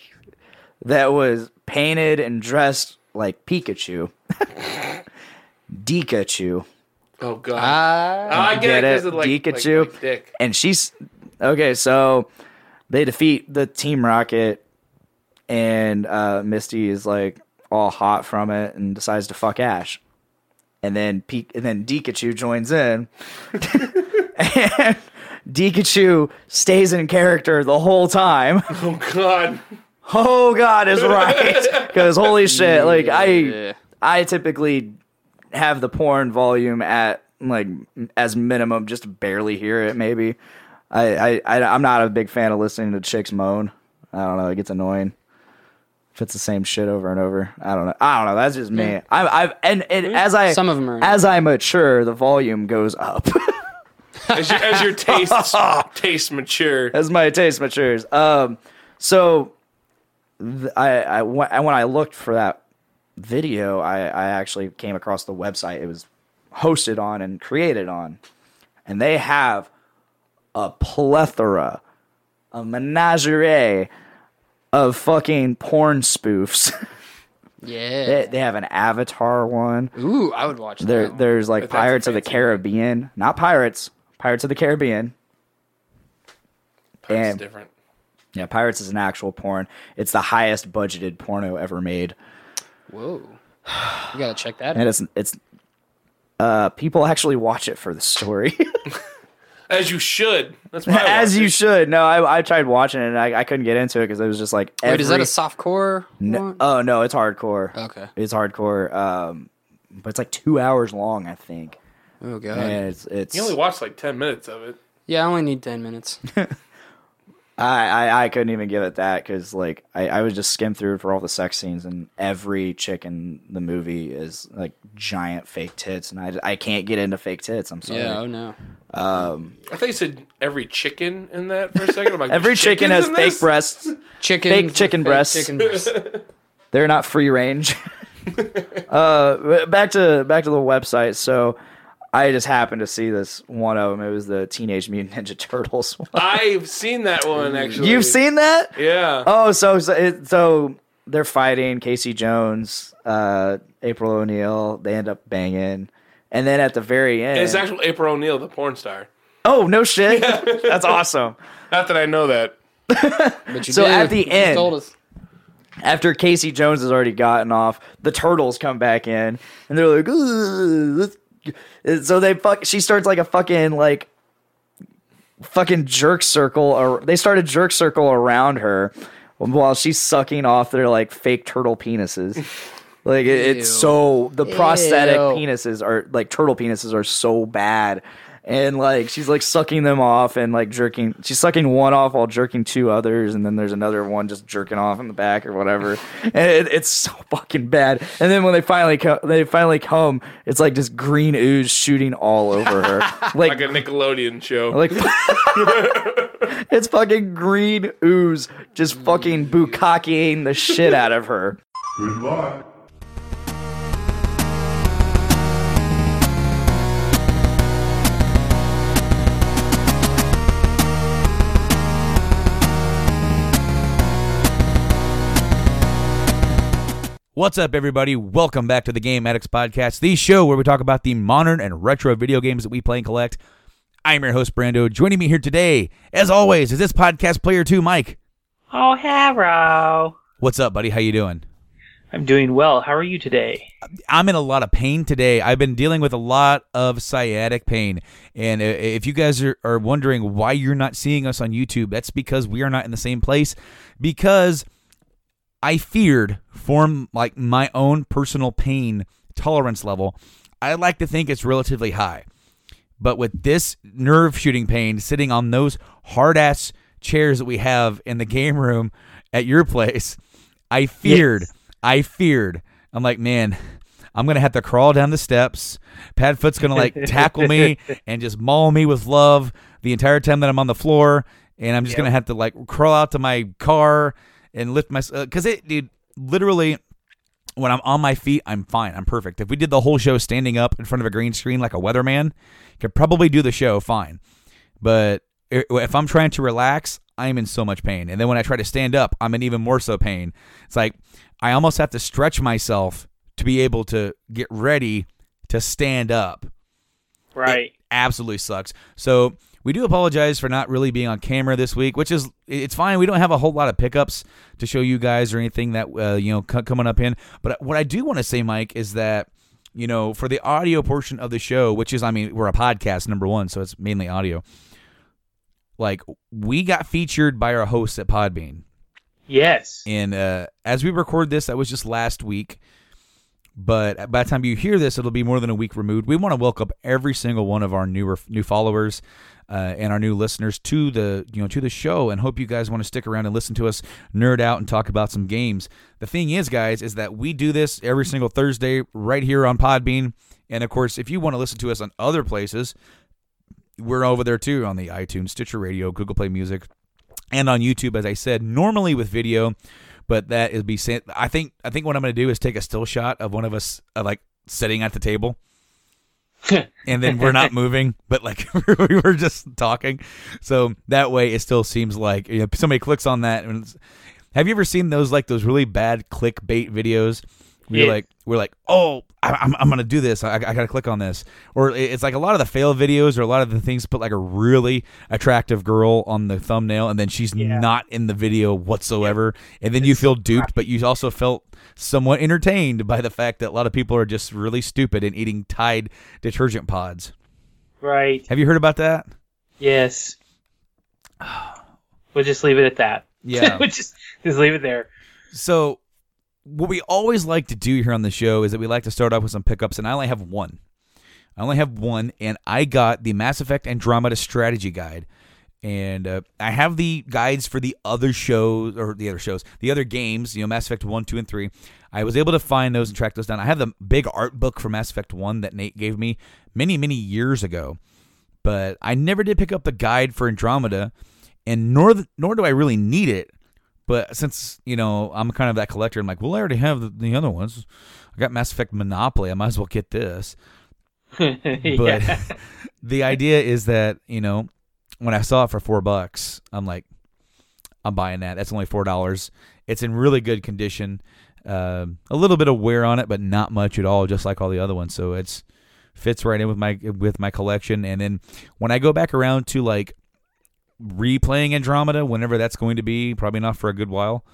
that was painted and dressed like Pikachu. Pikachu. Oh god. Ah, Oh, I get, Get it. it? 'cause of, like, Pikachu? Like, like. And she's okay, so they defeat the Team Rocket and uh, Misty is like all hot from it and decides to fuck Ash. and then P- and then Pikachu joins in, and Pikachu stays in character the whole time. Oh God. Oh God is right because holy shit! Like I, I typically have the porn volume at like as minimum just barely hear it. Maybe I, I, I I'm not a big fan of listening to chicks moan. I don't know. It gets annoying. If it's the same shit over and over, I don't know. I don't know. That's just me. I've, I've and, and as I Some of 'em are as I mature, the volume goes up As your, as your tastes taste mature. as my taste matures. Um, so th- I, I when I- when I looked for that video, I, I actually came across the website it was hosted on and created on, and they have a plethora, a menagerie of fucking porn spoofs. Yeah. they, they have an Avatar one. Ooh, I would watch There, that. there's like But that's a Pirates of the. Caribbean, not pirates, Pirates of the Caribbean. It's And- different. Yeah, Pirates is an actual porn. It's the highest budgeted porno ever made, Whoa. You gotta check that and it's it's uh people actually watch it for the story, As you should. That's why. I as watch you it. should. No, I I tried watching it and I, I couldn't get into it because it was just like Wait, is that every- a soft core? No, oh no, it's hardcore. Okay. it's hardcore. Um, but it's like two hours long, I think. Oh god. And it's it's You only watched like ten minutes of it. Yeah, I only need ten minutes. I, I I couldn't even give it that because like I, I would just skim through for all the sex scenes and every chick in the movie is like giant fake tits and I, I can't get into fake tits. I'm sorry. yeah. Oh no. I thought you said every chicken in that for a second. I'm like, Every chicken has fake this?" breasts. Chicken. Fake chicken breasts. Chicken breasts. They're not free range. uh, back to back to the website. So I just happened to see this one of them. It was the Teenage Mutant Ninja Turtles. one. I've seen that one actually. You've seen that? Yeah. Oh, so so, it, so they're fighting Casey Jones, uh, April O'Neil. They end up banging, and then at the very end, it's actually April O'Neil, the porn star. oh no shit, that's awesome. Not that I know that. But you So did. at the You end- told us. After Casey Jones has already gotten off, the turtles come back in, and they're like, let's-" And so they fuck. She starts like a fucking like fucking jerk circle. Or they start a jerk circle around her while she's sucking off their like fake turtle penises. Like it, it's so the prosthetic Ew. penises are like turtle penises are so bad. And like she's like sucking them off and like jerking. She's sucking one off while jerking two others, and then there's another one just jerking off in the back or whatever. and it, it's so fucking bad. And then when they finally come, they finally come. It's like just green ooze shooting all over her. Like Like a Nickelodeon show. like it's fucking green ooze just fucking bukakiing the shit out of her. What's up, everybody? Welcome back to the Game Addicts Podcast, the show where we talk about the modern and retro video games that we play and collect. I'm your host, Brando. Joining me here today, as always, is this podcast player too, Mike. Oh, hello. What's up, buddy? How you doing? I'm doing well. How are you today? I'm in a lot of pain today. I've been dealing with a lot of sciatic pain. And if you guys are, are wondering why you're not seeing us on YouTube, that's because we are not in the same place. Because I feared for like my own personal pain tolerance level, I like to think it's relatively high. But with this nerve shooting pain sitting on those hard ass chairs that we have in the game room at your place, I feared. I feared. I'm like, man, I'm gonna have to crawl down the steps. Padfoot's gonna like tackle me and just maul me with love the entire time that I'm on the floor, and I'm just gonna have to like crawl out to my car and lift my uh, because it, dude, literally when I'm on my feet, I'm fine. I'm perfect. If we did the whole show standing up in front of a green screen like a weatherman, could probably do the show fine. But if I'm trying to relax, I'm in so much pain. And then when I try to stand up, I'm in even more so pain. It's like I almost have to stretch myself to be able to get ready to stand up. Right. Absolutely sucks. So we do apologize for not really being on camera this week, which is it's fine. We don't have a whole lot of pickups to show you guys or anything that uh, you know c- coming up in. But what I do want to say, Mike, is that you know, for the audio portion of the show, which is, I mean, we're a podcast number one, so it's mainly audio. Like we got featured by our hosts at Podbean. Yes. And uh, as we record this, that was just last week. But by the time you hear this, it'll be more than a week removed. We want to welcome every single one of our newer new followers uh, and our new listeners to the you know to the show, and hope you guys want to stick around and listen to us nerd out and talk about some games. The thing is, guys, is that we do this every single Thursday right here on Podbean, and of course, if you want to listen to us on other places, we're over there too on the iTunes, Stitcher Radio, Google Play Music, and on YouTube. As I said, normally with video but that is be sent. I think I think what I'm going to do is take a still shot of one of us uh, like sitting at the table. and then we're not moving, but like we were just talking, so that way it still seems like you know, somebody clicks on that. Have you ever seen those like those really bad clickbait videos? You're Yeah. like, we're like, oh, I, I'm I'm gonna do this. I, I gotta click on this, or it's like a lot of the fail videos, or a lot of the things put like a really attractive girl on the thumbnail, and then she's not in the video whatsoever, and then you feel duped, but you also felt somewhat entertained by the fact that a lot of people are just really stupid and eating Tide detergent pods. Right. Have you heard about that? Yes. We'll just leave it at that. Yeah. we'll just just leave it there. So, what we always like to do here on the show is that we like to start off with some pickups, and I only have one. I only have one, and I got the Mass Effect Andromeda strategy guide. And uh, I have the guides for the other shows, or the other shows, the other games, you know, Mass Effect 1, 2, and 3. I was able to find those and track those down. I have the big art book for Mass Effect 1 that Nate gave me many, many years ago. But I never did pick up the guide for Andromeda, and nor, nor do I really need it. But since you know I'm kind of that collector, I'm like, well, I already have the, the other ones. I got Mass Effect Monopoly. I might as well get this. But the idea is that you know when I saw it for four bucks, I'm like, I'm buying that. That's only four dollars. It's in really good condition. Um, a little bit of wear on it, but not much at all, just like all the other ones. So it's fits right in with my with my collection. And then when I go back around to like replaying Andromeda, whenever that's going to be, probably not for a good while.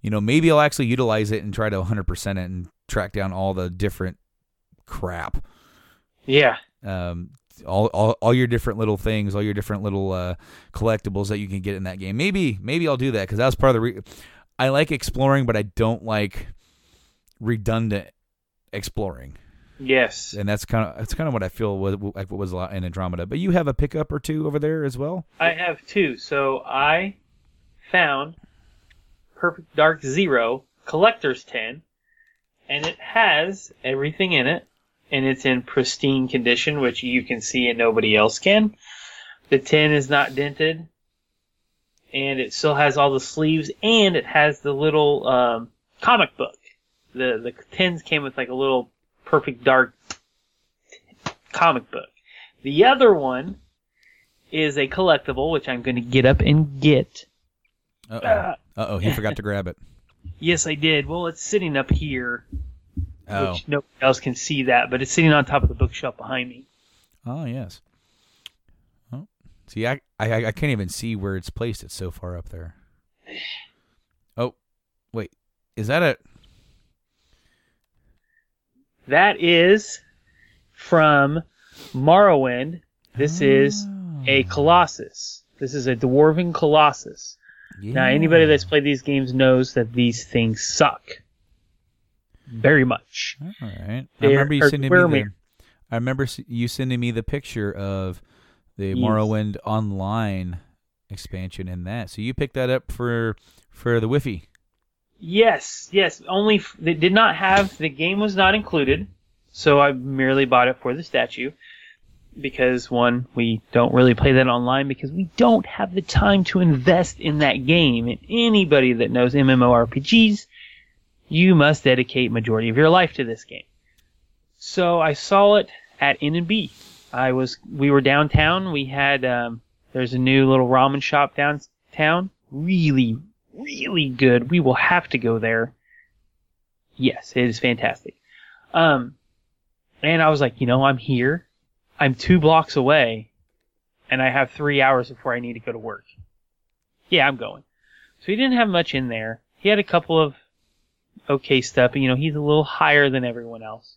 You know, maybe I'll actually utilize it and try to 100% it and track down all the different crap yeah. um, all, all all your different little things, all your different little uh, collectibles that you can get in that game. Maybe maybe I'll do that because that was part of the. Re- I like exploring, but I don't like redundant exploring, Yes. and that's kind of that's kind of what I feel was like what was a lot in Andromeda. But you have a pickup or two over there as well. I have two. So I found Perfect Dark Zero Collector's Tin, and it has everything in it, and it's in pristine condition, which you can see and nobody else can. The tin is not dented, and it still has all the sleeves, and it has the little um, comic book. The the tins came with like a little Perfect Dark comic book. The other one is a collectible, which I'm going to get up and get. Uh oh. Uh oh. He forgot to grab it. Yes, I did. Well, it's sitting up here, Oh. which nobody else can see that, but it's sitting on top of the bookshelf behind me. Oh yes. Oh, see, I, I I can't even see where it's placed. It's so far up there. Oh, wait, is that a? That is from Morrowind. This is a ah. Colossus. This is a Dwarven Colossus. Now, anybody that's played these games knows that these things suck. Very much. All right. I remember you sending me the. I remember you sending me the picture of the. Morrowind Online expansion in that. So you picked that up for for the Wi-Fi. Yes, yes. Only f- did not have the game was not included, so I merely bought it for the statue. Because one, we don't really play that online because we don't have the time to invest in that game. And anybody that knows MMORPGs, you must dedicate majority of your life to this game. So I saw it at N and B. I was we were downtown. We had um, there's a new little ramen shop downtown. Really, really good. We will have to go there. Yes, it is fantastic. Um, and I was like, you know, I'm here. I'm two blocks away, and I have three hours before I need to go to work. Yeah, I'm going. So he didn't have much in there. He had a couple of okay stuff, but you know, he's a little higher than everyone else.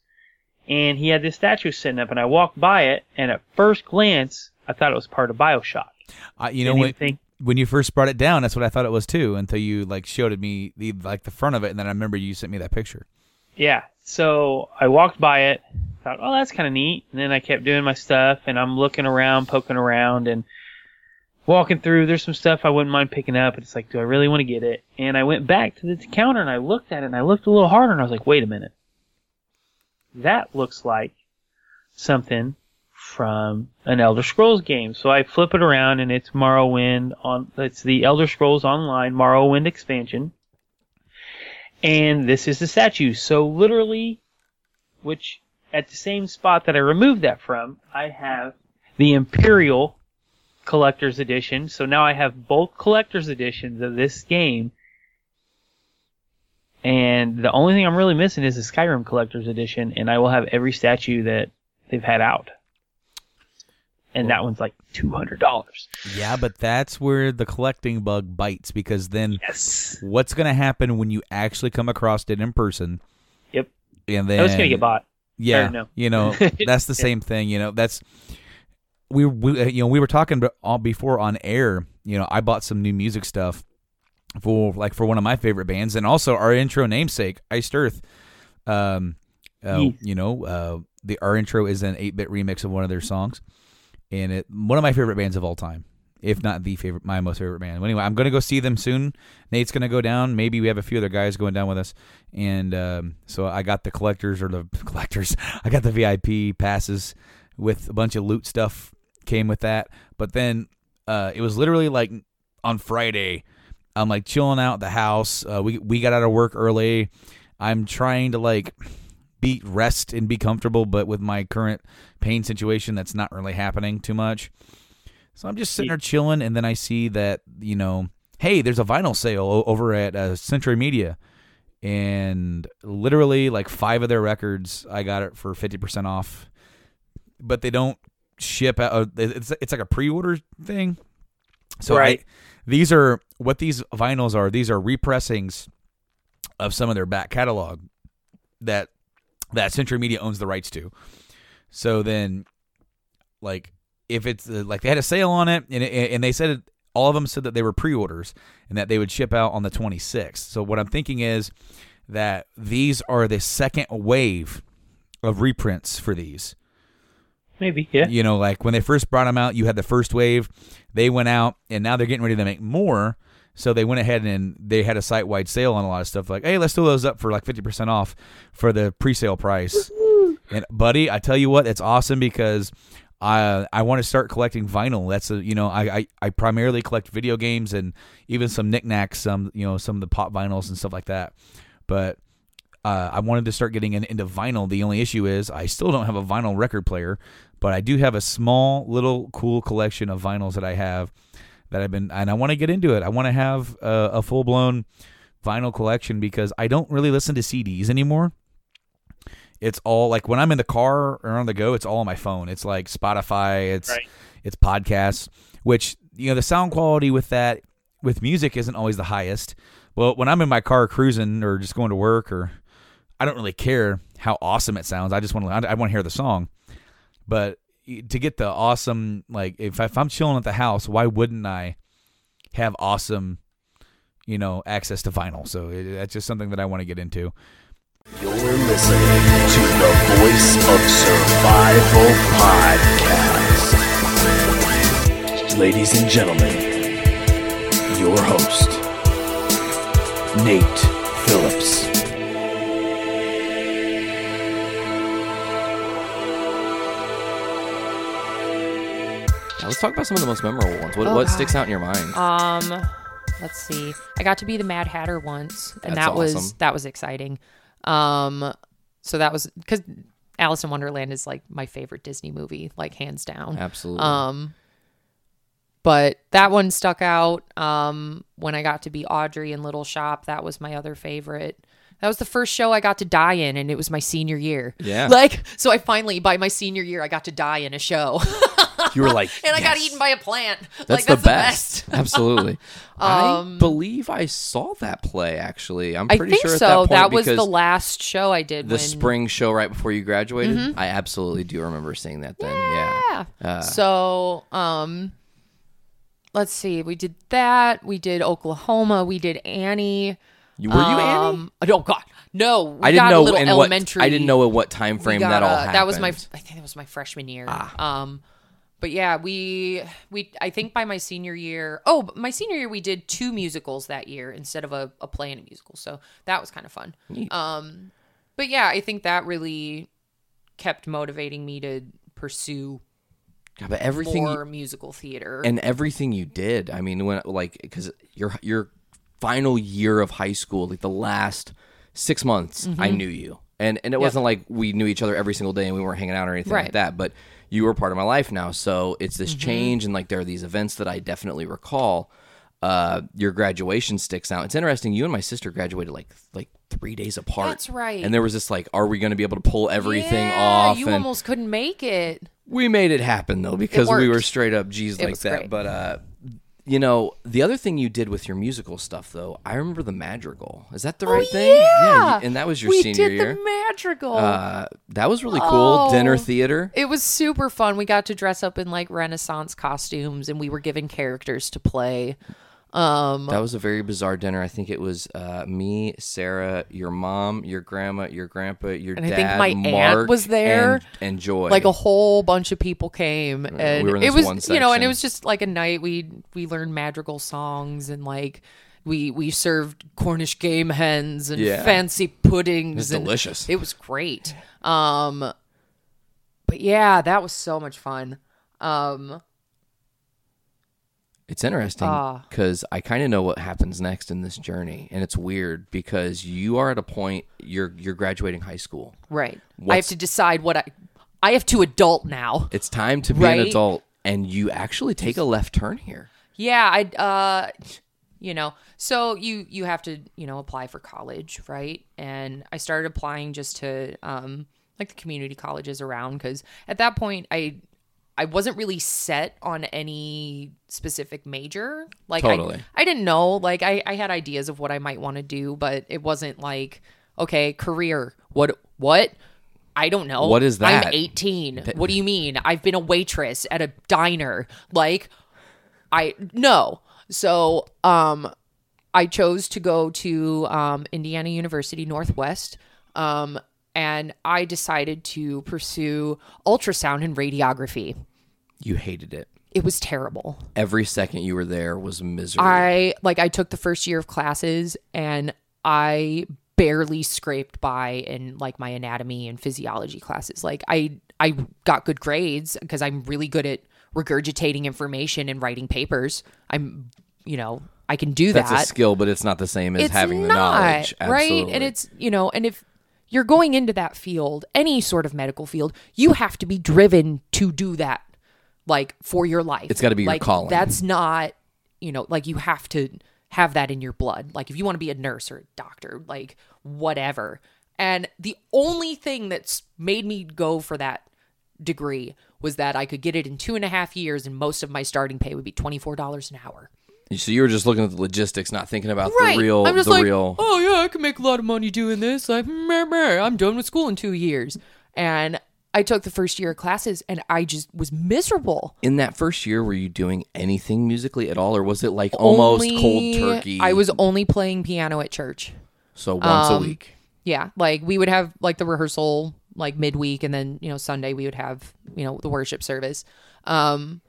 and he had this statue sitting up, and I walked by it, and at first glance, I thought it was part of Bioshock. Uh, you know Didn't think- when you first brought it down, that's what I thought it was too. Until you like showed it me the like the front of it, and then I remember you sent me that picture. Yeah. So I walked by it, thought, oh, that's kind of neat. And then I kept doing my stuff, and I'm looking around, poking around, and walking through. There's some stuff I wouldn't mind picking up, but it's like, do I really want to get it? And I went back to the counter and I looked at it, and I looked a little harder, and I was like, wait a minute. That looks like something from an Elder Scrolls game. So I flip it around, and it's Morrowind on. It's the Elder Scrolls Online Morrowind expansion and this is the statue. So literally, which at the same spot that I removed that from, I have the Imperial Collector's Edition. So now I have both collector's editions of this game. And the only thing I'm really missing is the Skyrim Collector's Edition, and I will have every statue that they've had out. And that one's like two hundred dollars. Yeah, but that's where the collecting bug bites because then Yes. what's going to happen when you actually come across it in person? Yep. And then it's gonna get bought. Yeah, no. you know that's the Yeah. same thing. You know that's we, we uh, you know we were talking about all before on air. You know I bought some new music stuff for like for one of my favorite bands and also our intro namesake Iced Earth. Um, uh, you know uh, the our intro is an eight bit remix of one of their songs, and it one of my favorite bands of all time. If not the favorite, my most favorite band. Anyway, I'm gonna go see them soon. Nate's gonna go down. Maybe we have a few other guys going down with us, and um, so I got the collectors or the collectors. I got the VIP passes with a bunch of loot stuff came with that. But then uh, it was literally like on Friday. I'm like chilling out the house. Uh, we we got out of work early. I'm trying to like be rest and be comfortable, but with my current pain situation, that's not really happening too much. So I'm just sitting there chilling, and then I see that you know, hey, there's a vinyl sale over at uh, Century Media, and literally like five of their records, I got it for fifty percent off, but they don't ship out. uh, It's it's like a pre-order thing. So Right. I, these are what these vinyls are. These are repressings of some of their back catalog that that Century Media owns the rights to. So then, like, if it's uh, like they had a sale on it, and and they said it, all of them said that they were pre-orders and that they would ship out on the 26th. So what I'm thinking is that these are the second wave of reprints for these. Maybe, yeah. You know, like when they first brought them out, you had the first wave. They went out, and now they're getting ready to make more. So they went ahead and they had a site wide sale on a lot of stuff. Like, hey, let's throw those up for like fifty percent off for the pre sale price. and buddy, I tell you what, it's awesome because I I want to start collecting vinyl. That's a you know I, I I primarily collect video games and even some knickknacks, some you know some of the pop vinyls and stuff like that. But uh, I wanted to start getting in, into vinyl. The only issue is I still don't have a vinyl record player, but I do have a small little cool collection of vinyls that I have that I've been and I want to get into it. I want to have a, a full blown vinyl collection because I don't really listen to CDs anymore. It's all like when I'm in the car or on the go, it's all on my phone. It's like Spotify, it's Right. it's podcasts, which you know the sound quality with that with music isn't always the highest. Well, when I'm in my car cruising or just going to work or I don't really care how awesome it sounds. I just want to I, I want to hear the song. But to get the awesome like if if I'm chilling at the house, why wouldn't I have awesome you know access to vinyl? So it, that's just something that I want to get into. You're listening to the Voice of Survival Podcast. Ladies and gentlemen, your host, Nate Phillips. Now, let's talk about some of the most memorable ones. What, Oh, what God. sticks out in your mind? Um, let's see. I got to be the Mad Hatter once, and That's that was awesome. that was exciting. Um, so that was because Alice in Wonderland is like my favorite Disney movie, like hands down. Absolutely. Um, but that one stuck out. Um, when I got to be Audrey in Little Shop, that was my other favorite. That was the first show I got to die in, and it was my senior year. Yeah. Like, so I finally, by my senior year, I got to die in a show. You were like, and I got eaten by a plant. That's, like, the, that's best. Absolutely. Um, I believe I saw that play. Actually, I'm I pretty think sure at so. that point was the last show I did. the when, spring show right before you graduated. Mhm. I absolutely do remember seeing that. Then, yeah. Yeah. Uh, so, um, let's see. We did that. We did Oklahoma. We did Annie. You- were you Annie? um, Oh God, no. We I didn't got know a little in elementary. what I didn't know at what time frame got, that all uh, happened. That was my. I think that was my freshman year. Um, but yeah, we we I think by my senior year. Oh, my senior year we did two musicals that year instead of a, a play and a musical. So that was kind of fun. Neat. Um, but yeah, I think that really kept motivating me to pursue Yeah, but everything you- musical theater and everything you did. I mean, when like because your your final year of high school, like the last six months, I Mhm. knew you, and and it Yep. wasn't like we knew each other every single day and we weren't hanging out or anything like that. But you were part of my life now, so it's this Mhm. change, and like there are these events that I definitely recall. Uh, your graduation sticks out. It's interesting. You and my sister graduated like like three days apart. That's right. And there was this like, are we going to be able to pull everything yeah, off? You and almost couldn't make it. we made it happen though because we were straight up G's It like that. great. But uh, you know, the other thing you did with your musical stuff though, I remember the madrigal. Is that the right thing? Oh, Yeah, you- and that was your we senior did year. The madrigal. Uh, that was really cool. Dinner Oh. theater. It was super fun. We got to dress up in like Renaissance costumes, and we were given characters to play. Um, That was a very bizarre dinner. I think it was uh, me, Sarah, your mom, your grandma, your grandpa, your and I dad, think my Mark, aunt was there, and, and Joy. Like a whole bunch of people came, and we were in it was one you know, and it was just like a night. We we learned madrigal songs and like. We, we served Cornish game hens and Yeah. fancy puddings. It's and delicious. It was great. Um, but yeah, that was so much fun. Um, It's interesting Ah. because I kind of know what happens next in this journey, and it's weird because you are at a point you're you're graduating high school. Right. I have What's- to decide what I I have to adult now. It's time to be an Right? adult, and you actually take a left turn here. Yeah, I uh you know, so you you have to, you know, apply for college, right? And I started applying just to um like the community colleges around cuz at that point I I wasn't really set on any specific major. Like Totally. I, I didn't know. Like I, I had ideas of what I might want to do, but it wasn't like, okay, career. What what? I don't know. What is that? I'm 18. What do you mean? I've been a waitress at a diner. Like I no. So um I chose to go to um, Indiana University Northwest. Um, and I decided to pursue ultrasound and radiography. You hated it. It was terrible. Every second you were there was misery. I like I took the first year of classes and I barely scraped by in like my anatomy and physiology classes. Like I I got good grades because I'm really good at regurgitating information and writing papers. I'm you know, I can do That's that. That's a skill, but it's not the same as it's having the not, knowledge. right? And it's you know, and if you're going into that field, any sort of medical field, you have to be driven to do that, like for your life. It's gotta be your like, calling. That's not, you know, like you have to have that in your blood. Like if you want to be a nurse or a doctor, like whatever. And the only thing that's made me go for that degree was that I could get it in two and a half years, and most of my starting pay would be twenty four dollars an hour. So you were just looking at the logistics, not thinking about Right. the real, I'm just the like, real. oh yeah, I can make a lot of money doing this. Like, meh, meh, I'm done with school in two years, and I took the first year of classes, and I just was miserable. In that first year, were you doing anything musically at all, or was it like almost Only- cold turkey? I was only playing piano at church. so once a Um, week. Yeah, like we would have like the rehearsal like midweek, and then you know Sunday we would have you know the worship service. Um,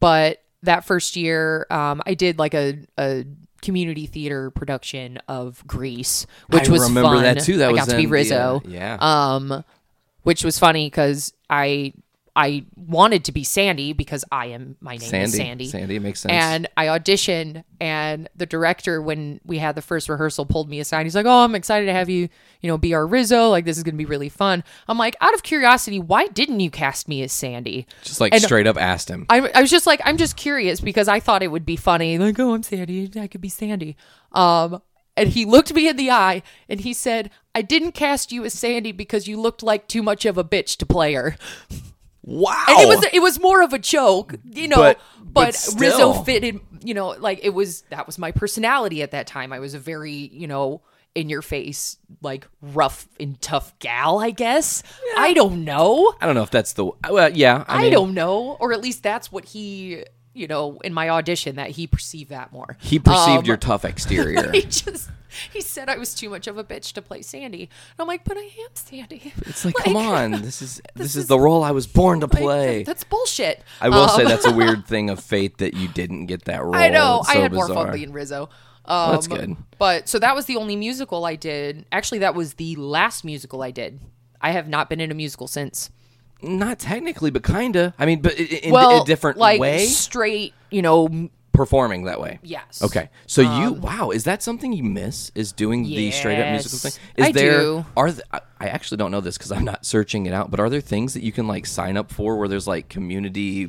but that first year, um, I did like a a community theater production of Grease, which I was remember fun. that too. That I was got to be in the, Rizzo. uh, yeah. Um, which was funny because I I wanted to be Sandy because I am my name is Sandy. Sandy. Sandy, it makes sense. And I auditioned, and the director, when we had the first rehearsal, pulled me aside. He's like, "Oh, I'm excited to have you, you know, be our Rizzo. Like, this is gonna be really fun." I'm like, out of curiosity, why didn't you cast me as Sandy? Just like And straight up asked him. I, I was just like, I'm just curious because I thought it would be funny. Like, oh, I'm Sandy. I could be Sandy. Um, and he looked me in the eye and he said, I didn't cast you as Sandy because you looked like too much of a bitch to play her. Wow. And it was it was more of a joke, you know. But- But, but Rizzo fitted, you know, like it was that was my personality at that time. I was a very, you know, in your face, like rough and tough gal. I guess I don't know. I don't know if that's the. Well, yeah. I, I, mean, don't know, or at least that's what he, you know, in my audition that he perceived that more. He perceived Um, your tough exterior. he just he said I was too much of a bitch to play Sandy. And I'm like, but I am Sandy. It's like, come on, this is this, is, the role I was born to like, play. that's bullshit. I will say Um, that's a weird thing of fate that you didn't get that role. I know. It's I so had more fun being Rizzo. Um, that's good. But so that was the only musical I did. Actually, that was the last musical I did. I have not been in a musical since. Not technically, but kinda. I mean, but i- in well, a different like way. straight, you know. Performing that way. Yes. Okay. So you Um, wow, is that something you miss? Is doing the straight up musical thing? Yes, Is I there do. are th- I- I actually don't know this because I'm not searching it out, but are there things that you can like sign up for where there's like community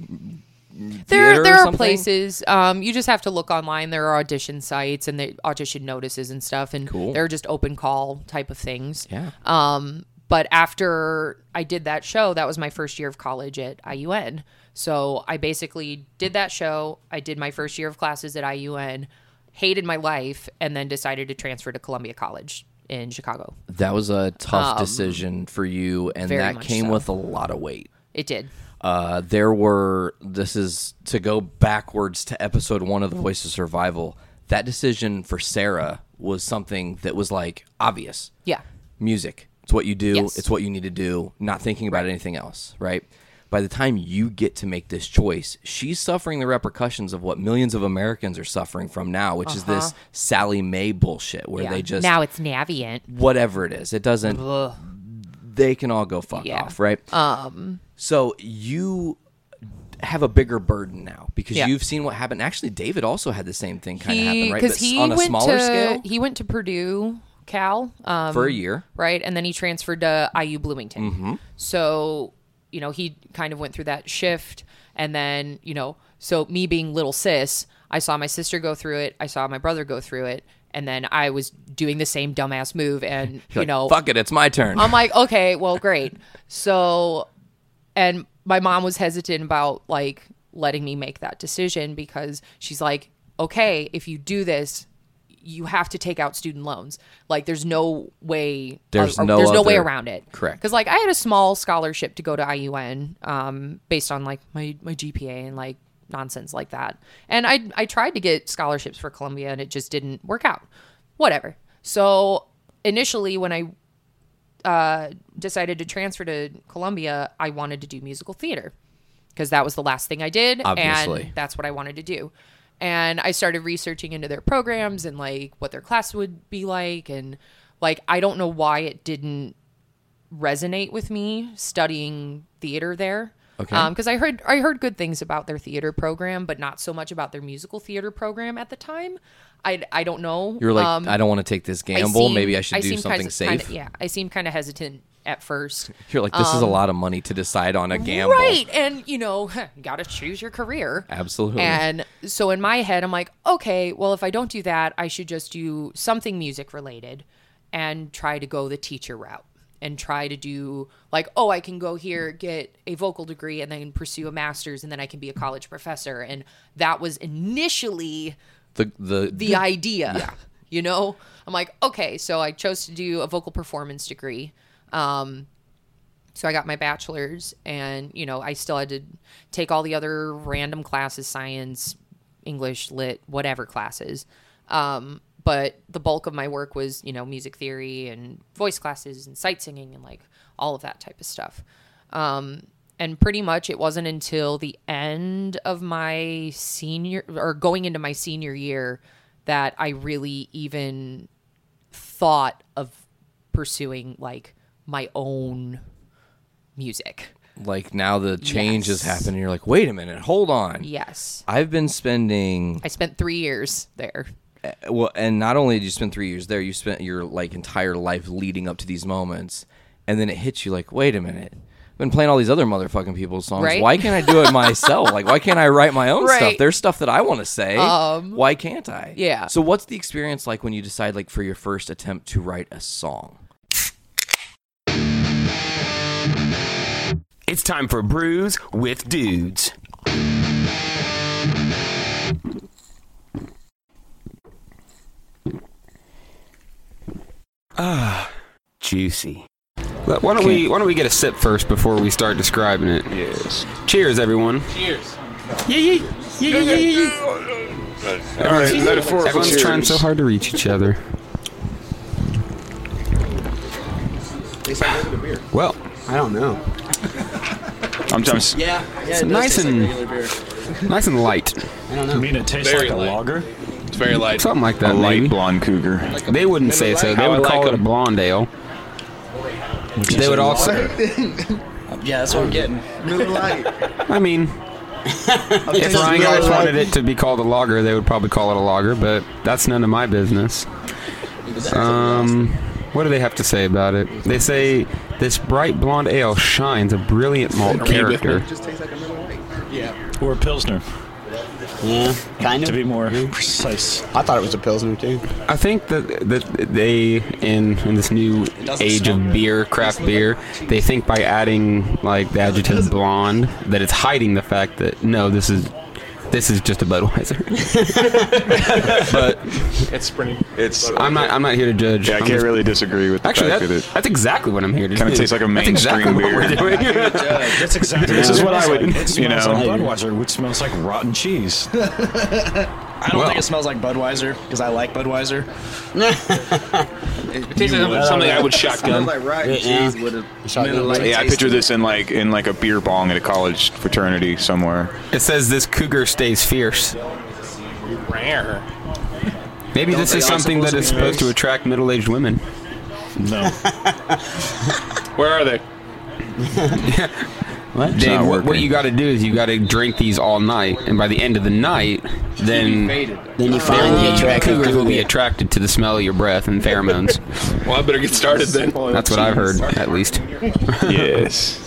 There, or there are something? places. Um, you just have to look online. There are audition sites and the audition notices and stuff, and Cool. they're just open call type of things. Yeah. Um, but after I did that show, that was my first year of college at IUN. So I basically did that show. I did my first year of classes at IUN, hated my life, and then decided to transfer to Columbia College in Chicago. That was a tough Um, decision for you, and that came so. with a lot of weight. It did. Uh, there were, this is to go backwards to episode one of The Voice of Survival. That decision for Sarah was something that was like obvious. Yeah. Music. It's what you do, Yes. it's what you need to do, not thinking about anything else, right? By the time you get to make this choice, she's suffering the repercussions of what millions of Americans are suffering from now, which is this Uh-huh. Sallie Mae bullshit where Yeah. they just now it's Navient. whatever it is. It doesn't. They can all go fuck Yeah. off, right? Um. So you have a bigger burden now because Yeah. you've seen what happened. Actually, David also had the same thing kind of happen, right? because But on a went smaller to scale. he went to Purdue Cal um, For a year. right? And then he transferred to IU Bloomington. Mhm. So you know he kind of went through that shift, and then you know so me being little sis, I saw my sister go through it, I saw my brother go through it, and then I was doing the same dumbass move, and You're you like, know fuck it, it's my turn. I'm like, okay, well, great. So, and my mom was hesitant about like letting me make that decision because she's like, okay, if you do this, you have to take out student loans. Like, there's no way. There's or- no There's no way around it. Correct. Because like I had a small scholarship to go to IUN, um, based on like my my GPA and like nonsense like that. And I I tried to get scholarships for Columbia and it just didn't work out. Whatever. So initially when I uh, decided to transfer to Columbia, I wanted to do musical theater because that was the last thing I did, Obviously. and that's what I wanted to do. And I started researching into their programs and like what their class would be like, and like I don't know why it didn't resonate with me studying theater there. Okay. Because I heard I heard good things about their theater program, but not so much about their musical theater program at the time. I, I don't know. You're like, Um, I don't want to take this I gamble. seem- Maybe I should do seem something safe. kinda- yeah, I seem kind of hesitant at first. You're like, this is a Um, lot of money to decide on a gamble. Right. And, you know, you got to choose your career. Absolutely. And so in my head, I'm like, okay, well, if I don't do that, I should just do something music related and try to go the teacher route and try to do like, oh, I can go here, get a vocal degree, and then pursue a master's, and then I can be a college professor. And that was initially the the the idea. You know, I'm like, okay, so I chose to do a vocal performance degree. Um, so I got my bachelor's, and you know, I still had to take all the other random classes, science, English, lit, whatever classes. Um, but the bulk of my work was, you know, music theory and voice classes and sight singing and like all of that type of stuff. Um, and pretty much it wasn't until the end of my senior or going into my senior year that I really even thought of pursuing like my own music. like now the change has Yes. happened and you're like wait a minute hold on Yes. i've been spending I spent three years there. uh, well and not only did you spend three years there you spent your like entire life leading up to these moments and then it hits you like wait a minute i've been playing all these other motherfucking people's songs Right? why can't i do it myself like why can't i write my own stuff there's stuff that i want to say Um, why can't i yeah. so what's the experience like when you decide like for your first attempt to write a song It's time for Brews with Dudes. Ah, juicy. But Why don't we Why don't we get a sip first before we start describing it? Yes. Cheers, everyone. Cheers. Yeah, yeah, yeah, yeah, yeah, yeah. All right, metaphorical Everyone's cheers. trying so hard to reach each other. Well, I don't know. I'm just Yeah, yeah. It's it nice taste like and- nice and light. I don't know. You mean it tastes Very like a light. lager? It's very light. Something like that. a light maybe. blonde cougar. They wouldn't say so. They How would I call like it a blonde ale. Which They would also. Yeah, that's what I'm getting. Really light. I mean, if Ryan guys wanted it to be called a lager, they would probably call it a lager, but that's none of my business. Um, what do they have to say about it? They say this bright blonde ale shines a brilliant malt character. Just tastes like a Miller Lite. Yeah. Or a Pilsner, Yeah, kind of. to be more precise. I thought it was a pilsner too. I think that that they in in this new age of beer, craft beer, they think by adding like the adjective blonde that it's hiding the fact that no, this is this is just a Budweiser. but It's pretty. It's I'm not I'm not here to judge. yeah, I I'm can't just- really disagree with the Actually, fact that, that that's exactly what I'm here to do. kind of tastes like a That's mainstream exactly what beer. we're doing. That's exactly This is what I would- It you know. like Budweiser, which smells like rotten cheese. I don't Well- think it smells like Budweiser because I like Budweiser. It tastes like something I would shotgun. like rotten cheese with a Miller Lite. yeah, I taste picture to this in like in like a beer bong at a college fraternity somewhere. It says this cougar stays fierce. Rare. Maybe Don't this they is all something that supposed is to be supposed to race? attract middle-aged women. No. Where are they? What? Dave, not what, what you got to do is you got to drink these all night, and by the end of the night, then Then you find the the attractive cougars will be attracted to the smell of your breath and pheromones. Well, I better get started then. That's what I've heard, at least. yes.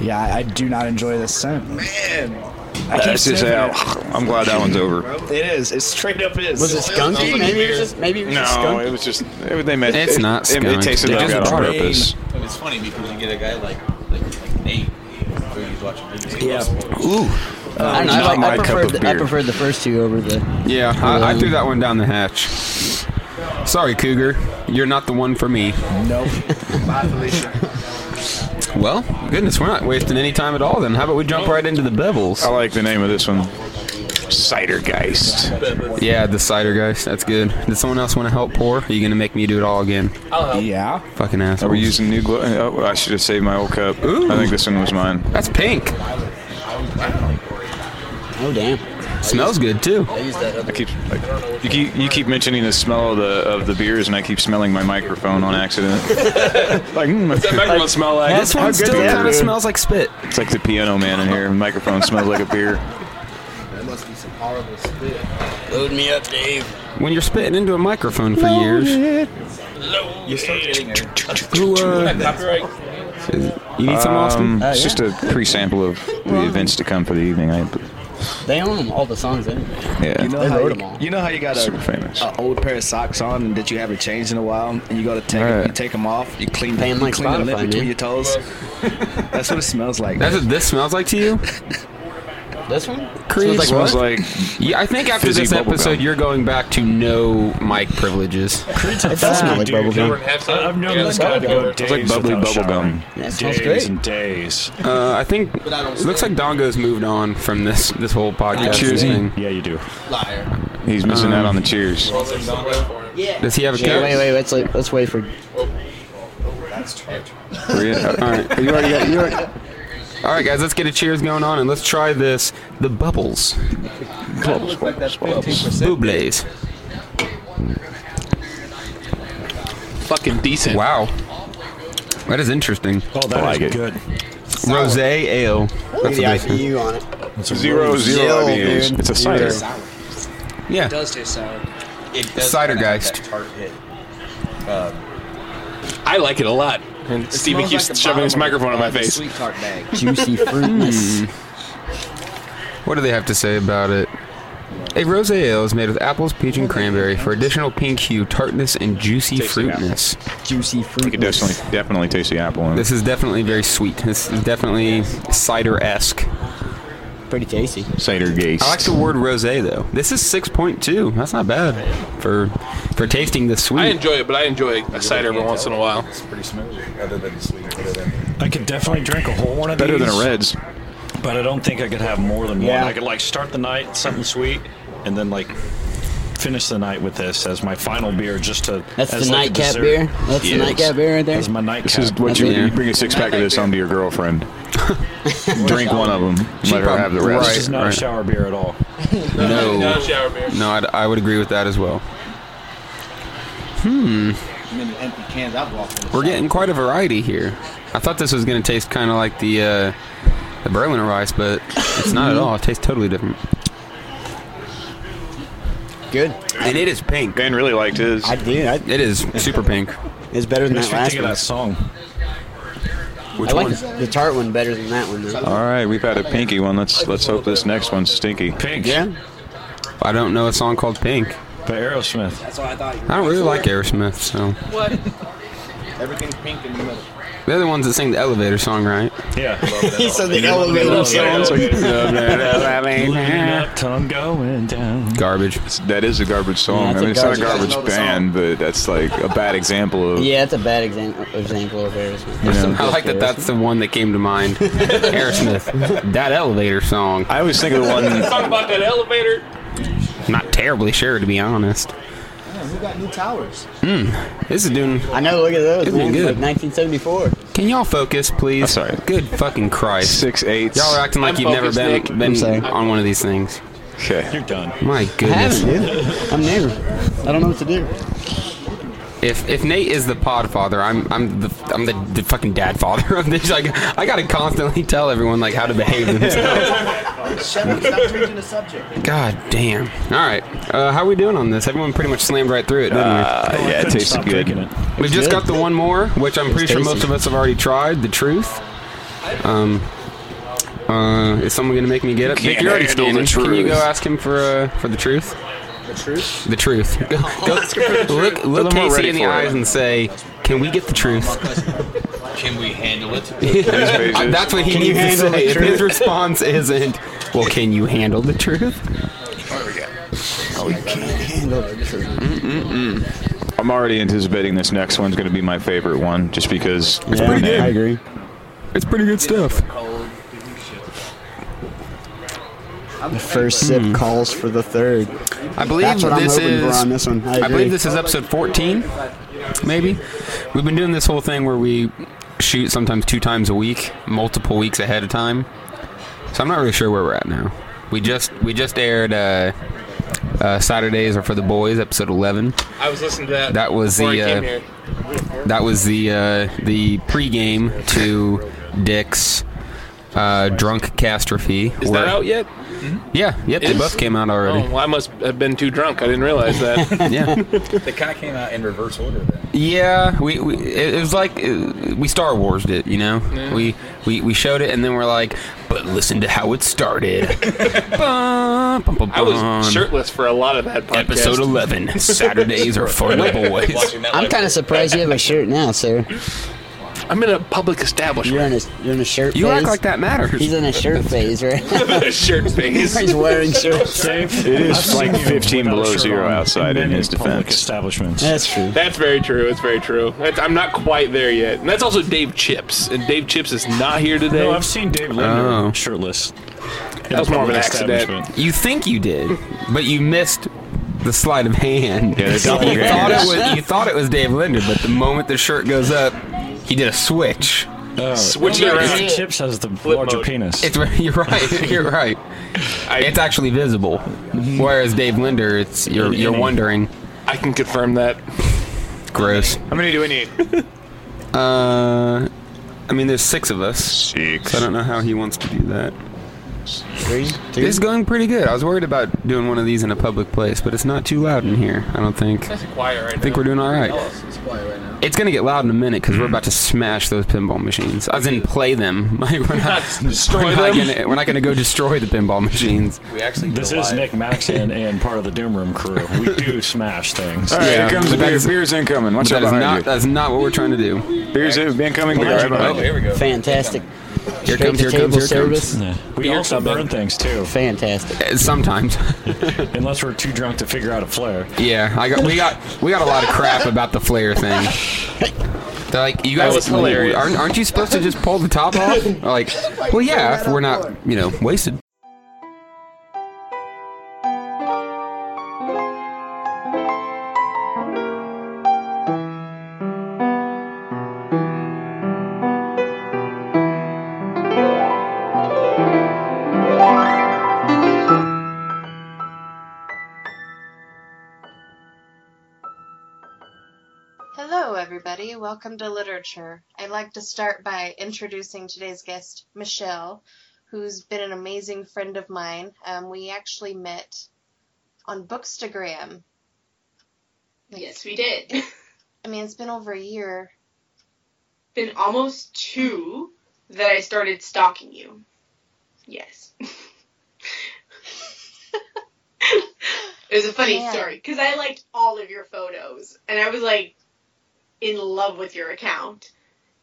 Yeah, I, I do not enjoy this scent. Man, I keep That's just sniffing out. I'm glad that one's over. it. It is. It straight up is. Was it skunky? Maybe it was just maybe it was just No, skunky. it was just it, they made It's it, not It, it skunk. tasted They like just that on brought it purpose. But it's funny because you get a guy like like, like Nate who's watching movies. Yeah. Ooh. Uh, I don't know. I, not like, my I, cup preferred of the, I preferred the first two over the. Yeah, I, I threw that one down the hatch. Sorry, Cougar. You're not the one for me. Nope. Bye, Felicia. Well, goodness, we're not wasting any time at all then. How about we jump right into the bevels? I like the name of this one. Cidergeist. Yeah, the cider guys. That's good. Does someone else want to help pour? Are you going to make me do it all again? I'll help. Yeah. Fucking ass. Are we using new glue? Oh, I should have saved my old cup. Ooh. I think this one was mine. That's pink. Oh damn. Smells good too. I used that I other. keep like, you keep you keep mentioning the smell of the of the beers, and I keep smelling my microphone on accident. like, mm, What's that microphone smell like? This one still kind of smells like spit. it's like the piano man in here. Microphone smells like a beer. horrible spit. Load me up, Dave. When you're spitting into a microphone for years, You start getting a, who uh, Copyright. you need some Austin? Um, it's just a pre-sample of the events to come for the evening. I, They own them, all the songs anyway. yeah, You know, They how wrote you, 'em all. you know how you got super a, famous. a old pair of socks on that you haven't changed in a while, and you go to take Right. you take them off, you clean, Pay 'em you like clean the lint Spotify, between man. your toes. That's what it smells like. That's what this smells like to you, This one? Creed? Smells smells like Yeah, I think after this episode, gum. you're going back to no mic privileges. It does smell like Dude, bubblegum. I- I've known Yeah, this guy to go it's like days bubbly without bubble showering. gum. That smells Days great. and days. Uh, I think it looks like Dongo's moved on from this this whole podcast Cheersy. thing. Yeah, you do. Liar. He's missing Um, out on the cheers. Does he have a Wait, wait, wait. Let's let's wait for. Were you- All right. Are you already got, you already, All right, guys, let's get a cheers going on and let's try this. The bubbles. Bubbles. Bubles. Fucking decent. Wow. That is interesting. Oh, that is like it. good. Rose ale. Look at the That's what they- IBU on it. zero zero Zero, IBUs. dude. It's a cider. Yeah. does taste sour. it does Cider kinda have Geist. that tart hit. Um, I like it a lot. And Steven keeps shoving his microphone in my face. Sweet tart bag. Juicy fruitness. What do they have to say about it? A rosé ale is made with apples, peach, and cranberry for additional pink hue, tartness, and juicy Tasty fruitness. Juicy fruit. You could definitely definitely taste the apple. In it. This is definitely very sweet. This is definitely cider-esque. Pretty tasty. cider gase. I like the word rosé though. This is 6.2. That's not bad for for tasting the sweet. I enjoy it, but I enjoy a cider every once in a while. It's pretty smooth, other than the sweet. Other than I could definitely drink a whole one of these. Better these. than a Reds. But I don't think I could have more than Yeah. one. I could like start the night something sweet, and then like finish the night with this as my final beer, just to. That's as the like a nightcap dessert. beer? That's the Yes. nightcap beer right there? As my nightcap. This is what you, you bring a six pack of this home to your girlfriend. Drink one of them. Let her have the rest. This is not a shower beer at all. No, Not a shower beer. no, I'd, I would agree with that as well. Hmm, I mean, empty cans I've walked in. we're getting quite a variety here. I thought this was going to taste kind of like the uh, the Berliner Weisse, but it's not at all. It tastes totally different. Good. And it is pink. Ben really liked his. I did. I, It is super pink. it's better than Makes that last one. that song. Which I like one? the, the tart one better than that one. Though. All right, we've had a pinky one. Let's let's hope this next one's stinky. Pink. Yeah. I don't know a song called Pink. By Aerosmith. That's what I thought. I don't really like Aerosmith, so What? Everything's pink in the middle. They're the ones that sing the elevator song, right? Yeah. he said the elevator song. Up, tongue going down. Garbage. That is a garbage song. Yeah, I mean, it's not a garbage- garbage band, but that's like a bad example of. Yeah, it's a bad example, example of Aerosmith. You know. I like that. That's the one that came to mind. Aerosmith. That elevator song. I always think of the one. Talk about that elevator. Not terribly sure, to be honest. Man, who got new towers? Hmm. This is doing. I know. Look at those, Isn't it good? Like 1974. Can y'all focus, please? I'm sorry. Good fucking Christ. Six eight. Y'all are acting like I'm you've never been been on one of these things. Okay. You're done. My I goodness. haven't, dude. I'm new. I don't know what to do. If if Nate is the pod father, I'm I'm the I'm the, the fucking dad father of this. Like I gotta constantly tell everyone like how to behave themselves. Shut up! Stop changing the subject. God damn. All right. Uh, how are we doing on this? Everyone pretty much slammed right through it, didn't Uh, yeah, it Couldn't tasted good. drinking it. we? We've just good. got the one more, which I'm pretty sure most of us have already tried. The truth. Um. Uh, is someone gonna make me get it? Vic, Can't you're already handle the standing. Can you go ask him for uh, for the truth? The truth. The truth. Go, go, look look more Casey in the it. eyes and say, "Can we get the truth?" Can we handle it? pages. Uh, that's what he Can needs to say. If his response isn't, "Well, can you handle the truth?" Oh, we can't handle it I'm already anticipating this next one's going to be my favorite one, just because it's Yeah, pretty good. I agree. It's pretty good stuff. The first sip calls for the third. I believe That's what I'm this is. for on this one. I I believe this is episode 14, maybe. We've been doing this whole thing where we shoot sometimes two times a week, multiple weeks ahead of time. So I'm not really sure where we're at now. We just we just aired uh, uh, Saturdays are for the boys, episode 11. I was listening to that. That was the, I came uh, here. That was the uh, the pregame to Dick's uh, drunk catastrophe. Is that out yet? Yeah, yep, they Is? both came out already. Oh, well, I must have been too drunk. I didn't realize that. Yeah. They kind of came out in reverse order. Then. Yeah, we, we it, it was like uh, we Star Warsed it, you know. Yeah. We, we we showed it, and then we're like, but listen to how it started. Bum, bum, bum, I was shirtless for a lot of that podcast. Episode eleven. Saturdays are for the boys. I'm kind of surprised you have a shirt now, sir. I'm in a public establishment. You're in a you're in a shirt. You phase. act like that matters. He's in a shirt phase, right? shirt phase. He's wearing shirts. It is like 15 below zero outside in his defense. establishments. That's true. That's very true. It's very true. That's, I'm not quite there yet. And that's also Dave Chips. And Dave Chips is not here today. No, I've seen Dave Linder Oh. shirtless. That was more of an accident. You think you did, but you missed the sleight of hand. Yeah, you thought it was you thought it was Dave Linder, but the moment the shirt goes up, he did a switch. Oh, Switch it Mr. around. Chips has the larger mode. penis. It's you're right. You're right. it's actually visible, whereas Dave Linder, it's you're you're wondering. I can confirm that. Gross. How many do we need? Uh, I mean, there's six of us. Six. So I don't know how he wants to do that. Three, two. It's going pretty good. I was worried about doing one of these in a public place, but it's not too loud in here. I don't think. It's quiet right I think now. we're doing all right. It's quiet right now. It's gonna get loud in a minute because we're mm. about to smash those pinball machines. As in play them. Like we're not, Destroy we're not them? Gonna, we're not gonna go destroy the pinball machines. We actually This is Nick Maxon and part of the Doom Room crew. We do smash things. All right, here comes the beer. Beer's incoming. Watch out that is behind not you. that's not what we're trying to do. Beer's incoming. Beer right behind you. we go. Fantastic. Here comes, to here comes, table here service. comes. We also burn things too, Fantastic. Uh, Sometimes. unless we're too drunk to figure out a flare. Yeah, I got we got we got a lot of crap about the flare thing. They're like, you That guys was hilarious. Aren't, aren't you supposed to just pull the top off? Like, well, yeah, if we're not, you know, wasted. Welcome to Literature. I'd like to start by introducing today's guest, Michelle, who's been an amazing friend of mine. Um, we actually met on Bookstagram. Yes, we did. I mean, it's been over a year. Been almost two that I started stalking you. Yes. it was a funny Man. story because I liked all of your photos and I was like in love with your account.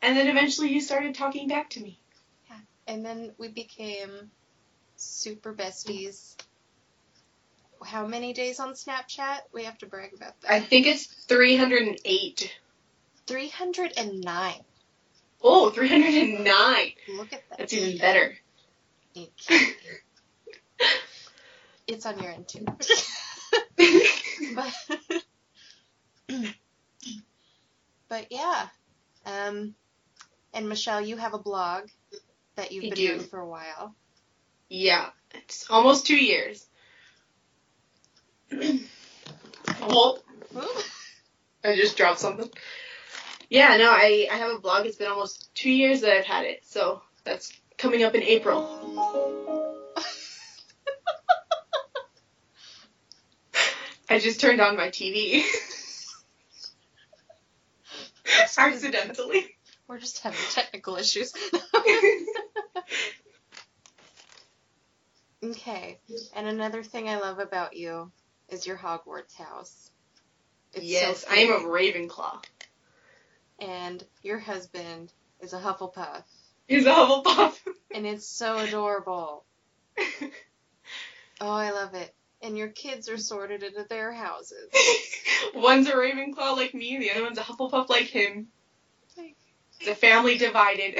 And then eventually you started talking back to me. Yeah. And then we became super besties. How many days on Snapchat? We have to brag about that. I think it's 308. 309. Oh, 309. Look at that. That's even better. It's on your end too. but, but yeah. Um, and Michelle, you have a blog that you've I been do. doing for a while. Yeah, it's almost two years. well, I just dropped something. Yeah, no, I, I have a blog. It's been almost two years that I've had it, so that's coming up in April. I just turned on my TV. Accidentally. We're just having technical issues. okay. And another thing I love about you is your Hogwarts house. It's yes, so I am a. Ravenclaw. And your husband is a Hufflepuff. He's a Hufflepuff. and it's so adorable. oh, I love it. And your kids are sorted into their houses. One's a Ravenclaw like me, the other one's a Hufflepuff like him. The family divided.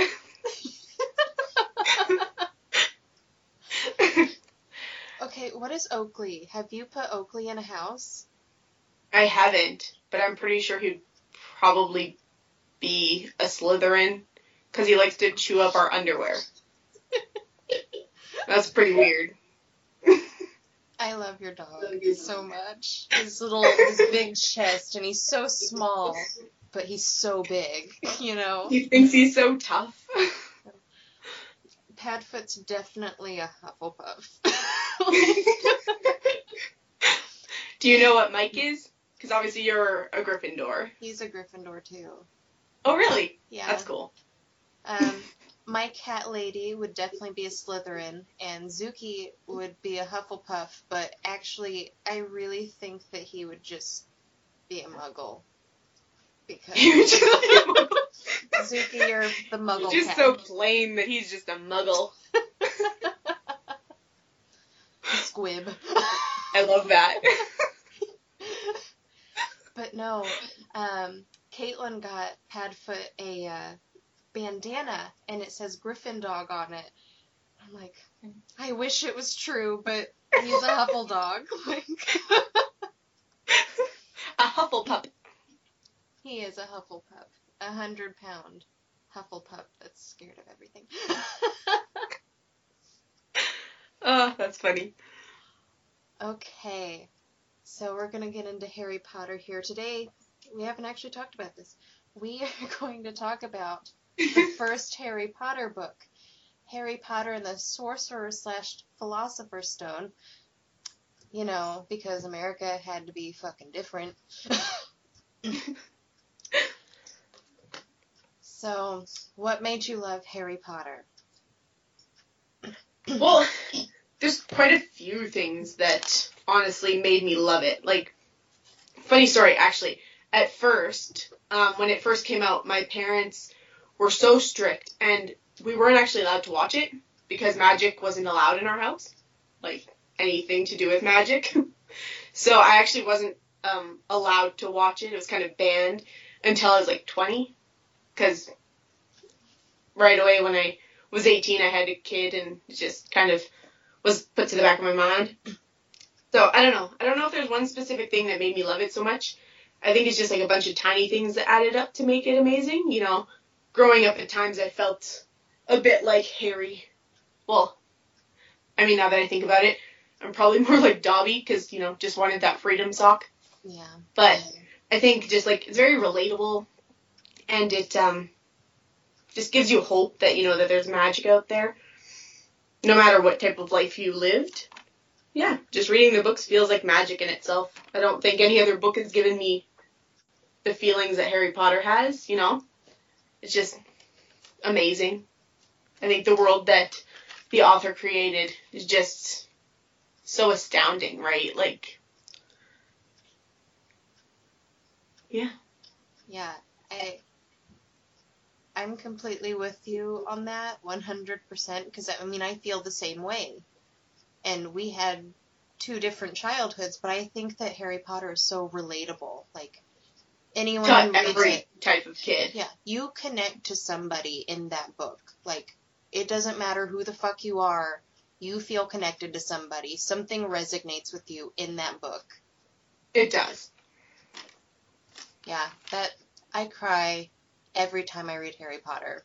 okay, what is Oakley? Have you put Oakley in a house? I haven't, but I'm pretty sure he'd probably be a Slytherin because he likes to chew up our underwear. That's pretty weird. I love your dog so much. His little, his big chest, and he's so small, but he's so big, you know? He thinks he's so tough. Padfoot's definitely a Hufflepuff. Do you know what Mike is? Because obviously you're a Gryffindor. He's a Gryffindor too. Oh, really? Yeah. That's cool. Um, my cat lady would definitely be a Slytherin, and Zuki would be a Hufflepuff. But actually, I really think that he would just be a Muggle. Because Zuki, you're the Muggle Just cat. so plain that he's just a muggle. Squib. I love that. But no, um, Caitlin got Padfoot a uh, bandana, and it says Griffin Dog on it. I'm like, I wish it was true, but he's a Huffle dog. Like, a Hufflepuff. he is a Hufflepuff, a hundred pound Hufflepuff that's scared of everything. Oh, that's funny. Okay, so we're gonna get into Harry Potter here today. We haven't actually talked about this. We are going to talk about the first Harry Potter book, Harry Potter and the Sorcerer slash Philosopher's Stone. You know, because America had to be fucking different. so, what made you love Harry Potter? well, there's quite a few things that honestly made me love it. Like, funny story, actually. At first, um, when it first came out, my parents were so strict, and we weren't actually allowed to watch it because magic wasn't allowed in our house. Like, anything to do with magic. so I actually wasn't um, allowed to watch it. It was kind of banned until I was like 20. Because right away when I was 18, I had a kid and it just kind of was put to the back of my mind. So I don't know. I don't know if there's one specific thing that made me love it so much. I think it's just like a bunch of tiny things that added up to make it amazing. You know, growing up at times I felt a bit like Harry. Well, I mean, now that I think about it, I'm probably more like Dobby because, you know, just wanted that freedom sock. Yeah. But I think just like it's very relatable and it um just gives you hope that, you know, that there's magic out there. No matter what type of life you lived. Yeah, just reading the books feels like magic in itself. I don't think any other book has given me the feelings that Harry Potter has, you know? It's just amazing. I think the world that the author created is just so astounding, right? Like, yeah. Yeah, I I'm completely with you on that 100% because I mean I feel the same way. And we had two different childhoods, but I think that Harry Potter is so relatable. Like anyone To every it, type of kid. yeah, you connect to somebody in that book. Like it doesn't matter who the fuck you are, you feel connected to somebody. Something resonates with you in that book. It does. Yeah, that I cry every time I read Harry Potter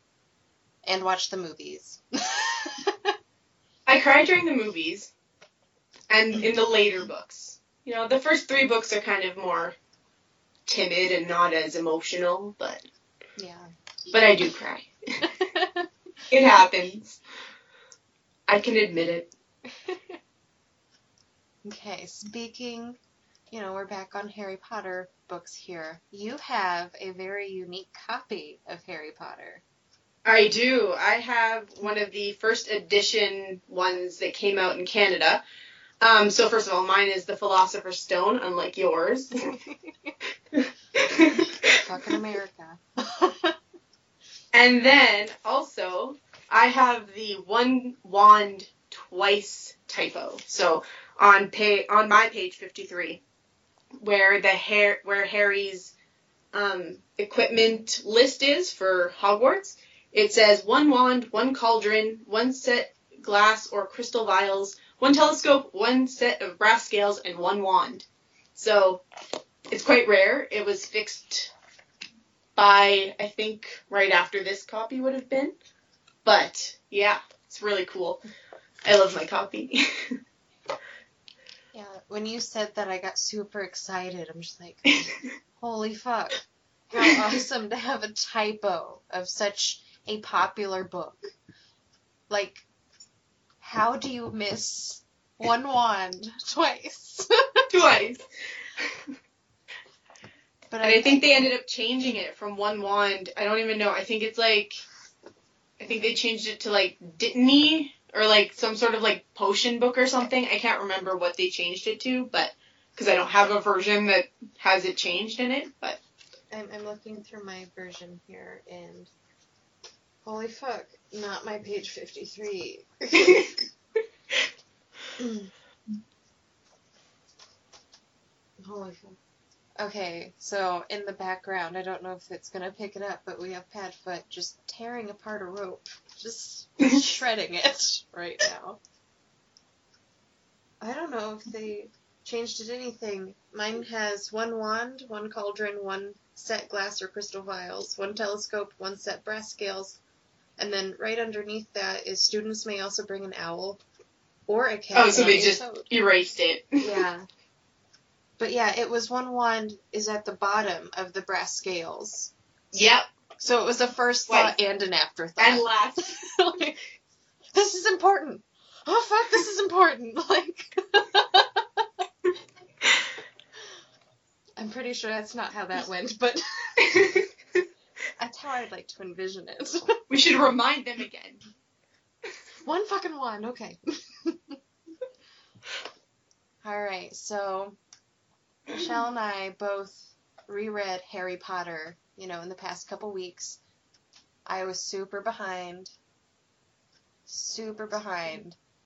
and watch the movies. I cry during the movies and in the later books. You know, the first three books are kind of more timid and not as emotional, but Yeah. but I do cry. it happens. I can admit it. Okay, speaking, you know, we're back on Harry Potter books here. You have a very unique copy of Harry Potter. I do. I have one of the first edition ones that came out in Canada. Um, so first of all, mine is the Philosopher's Stone, unlike yours. Fucking America. And then also, I have the one wand twice typo. So on pay on my page fifty three, where the hair where Harry's um, equipment list is for Hogwarts, it says one wand, one cauldron, one set glass or crystal vials, one telescope, one set of brass scales, and one wand. So it's quite rare. It was fixed by I think right after this copy would have been. But yeah, it's really cool. I love my copy. Yeah, when you said that, I got super excited. I'm just like, holy fuck. How awesome to have a typo of such a popular book. Like, how do you miss one wand twice? Twice. But and I think they ended up changing it from one wand. I don't even know. I think it's like, I think they changed it to like Dittany or like some sort of like potion book or something. I can't remember what they changed it to, but because I don't have a version that has it changed in it. But I'm, I'm looking through my version here, and holy fuck, not my page 53. holy fuck. Okay, so in the background, I don't know if it's gonna pick it up, but we have Padfoot just tearing apart a rope, just shredding it right now. I don't know if they changed it anything. Mine has one wand, one cauldron, one set glass or crystal vials, one telescope, one set brass scales, and then right underneath that is students may also bring an owl or a cat. oh, so they just toad. erased it. Yeah. But yeah, it was one wand is at the bottom of the brass scales. Yep. So it was a first thought and an afterthought. And last. this is important. Oh fuck, this is important. Like, I'm pretty sure that's not how that went, but that's how I'd like to envision it. We should remind them again. One fucking one, okay. Alright, so Michelle and I both reread Harry Potter, you know, in the past couple weeks. I was super behind. Super behind.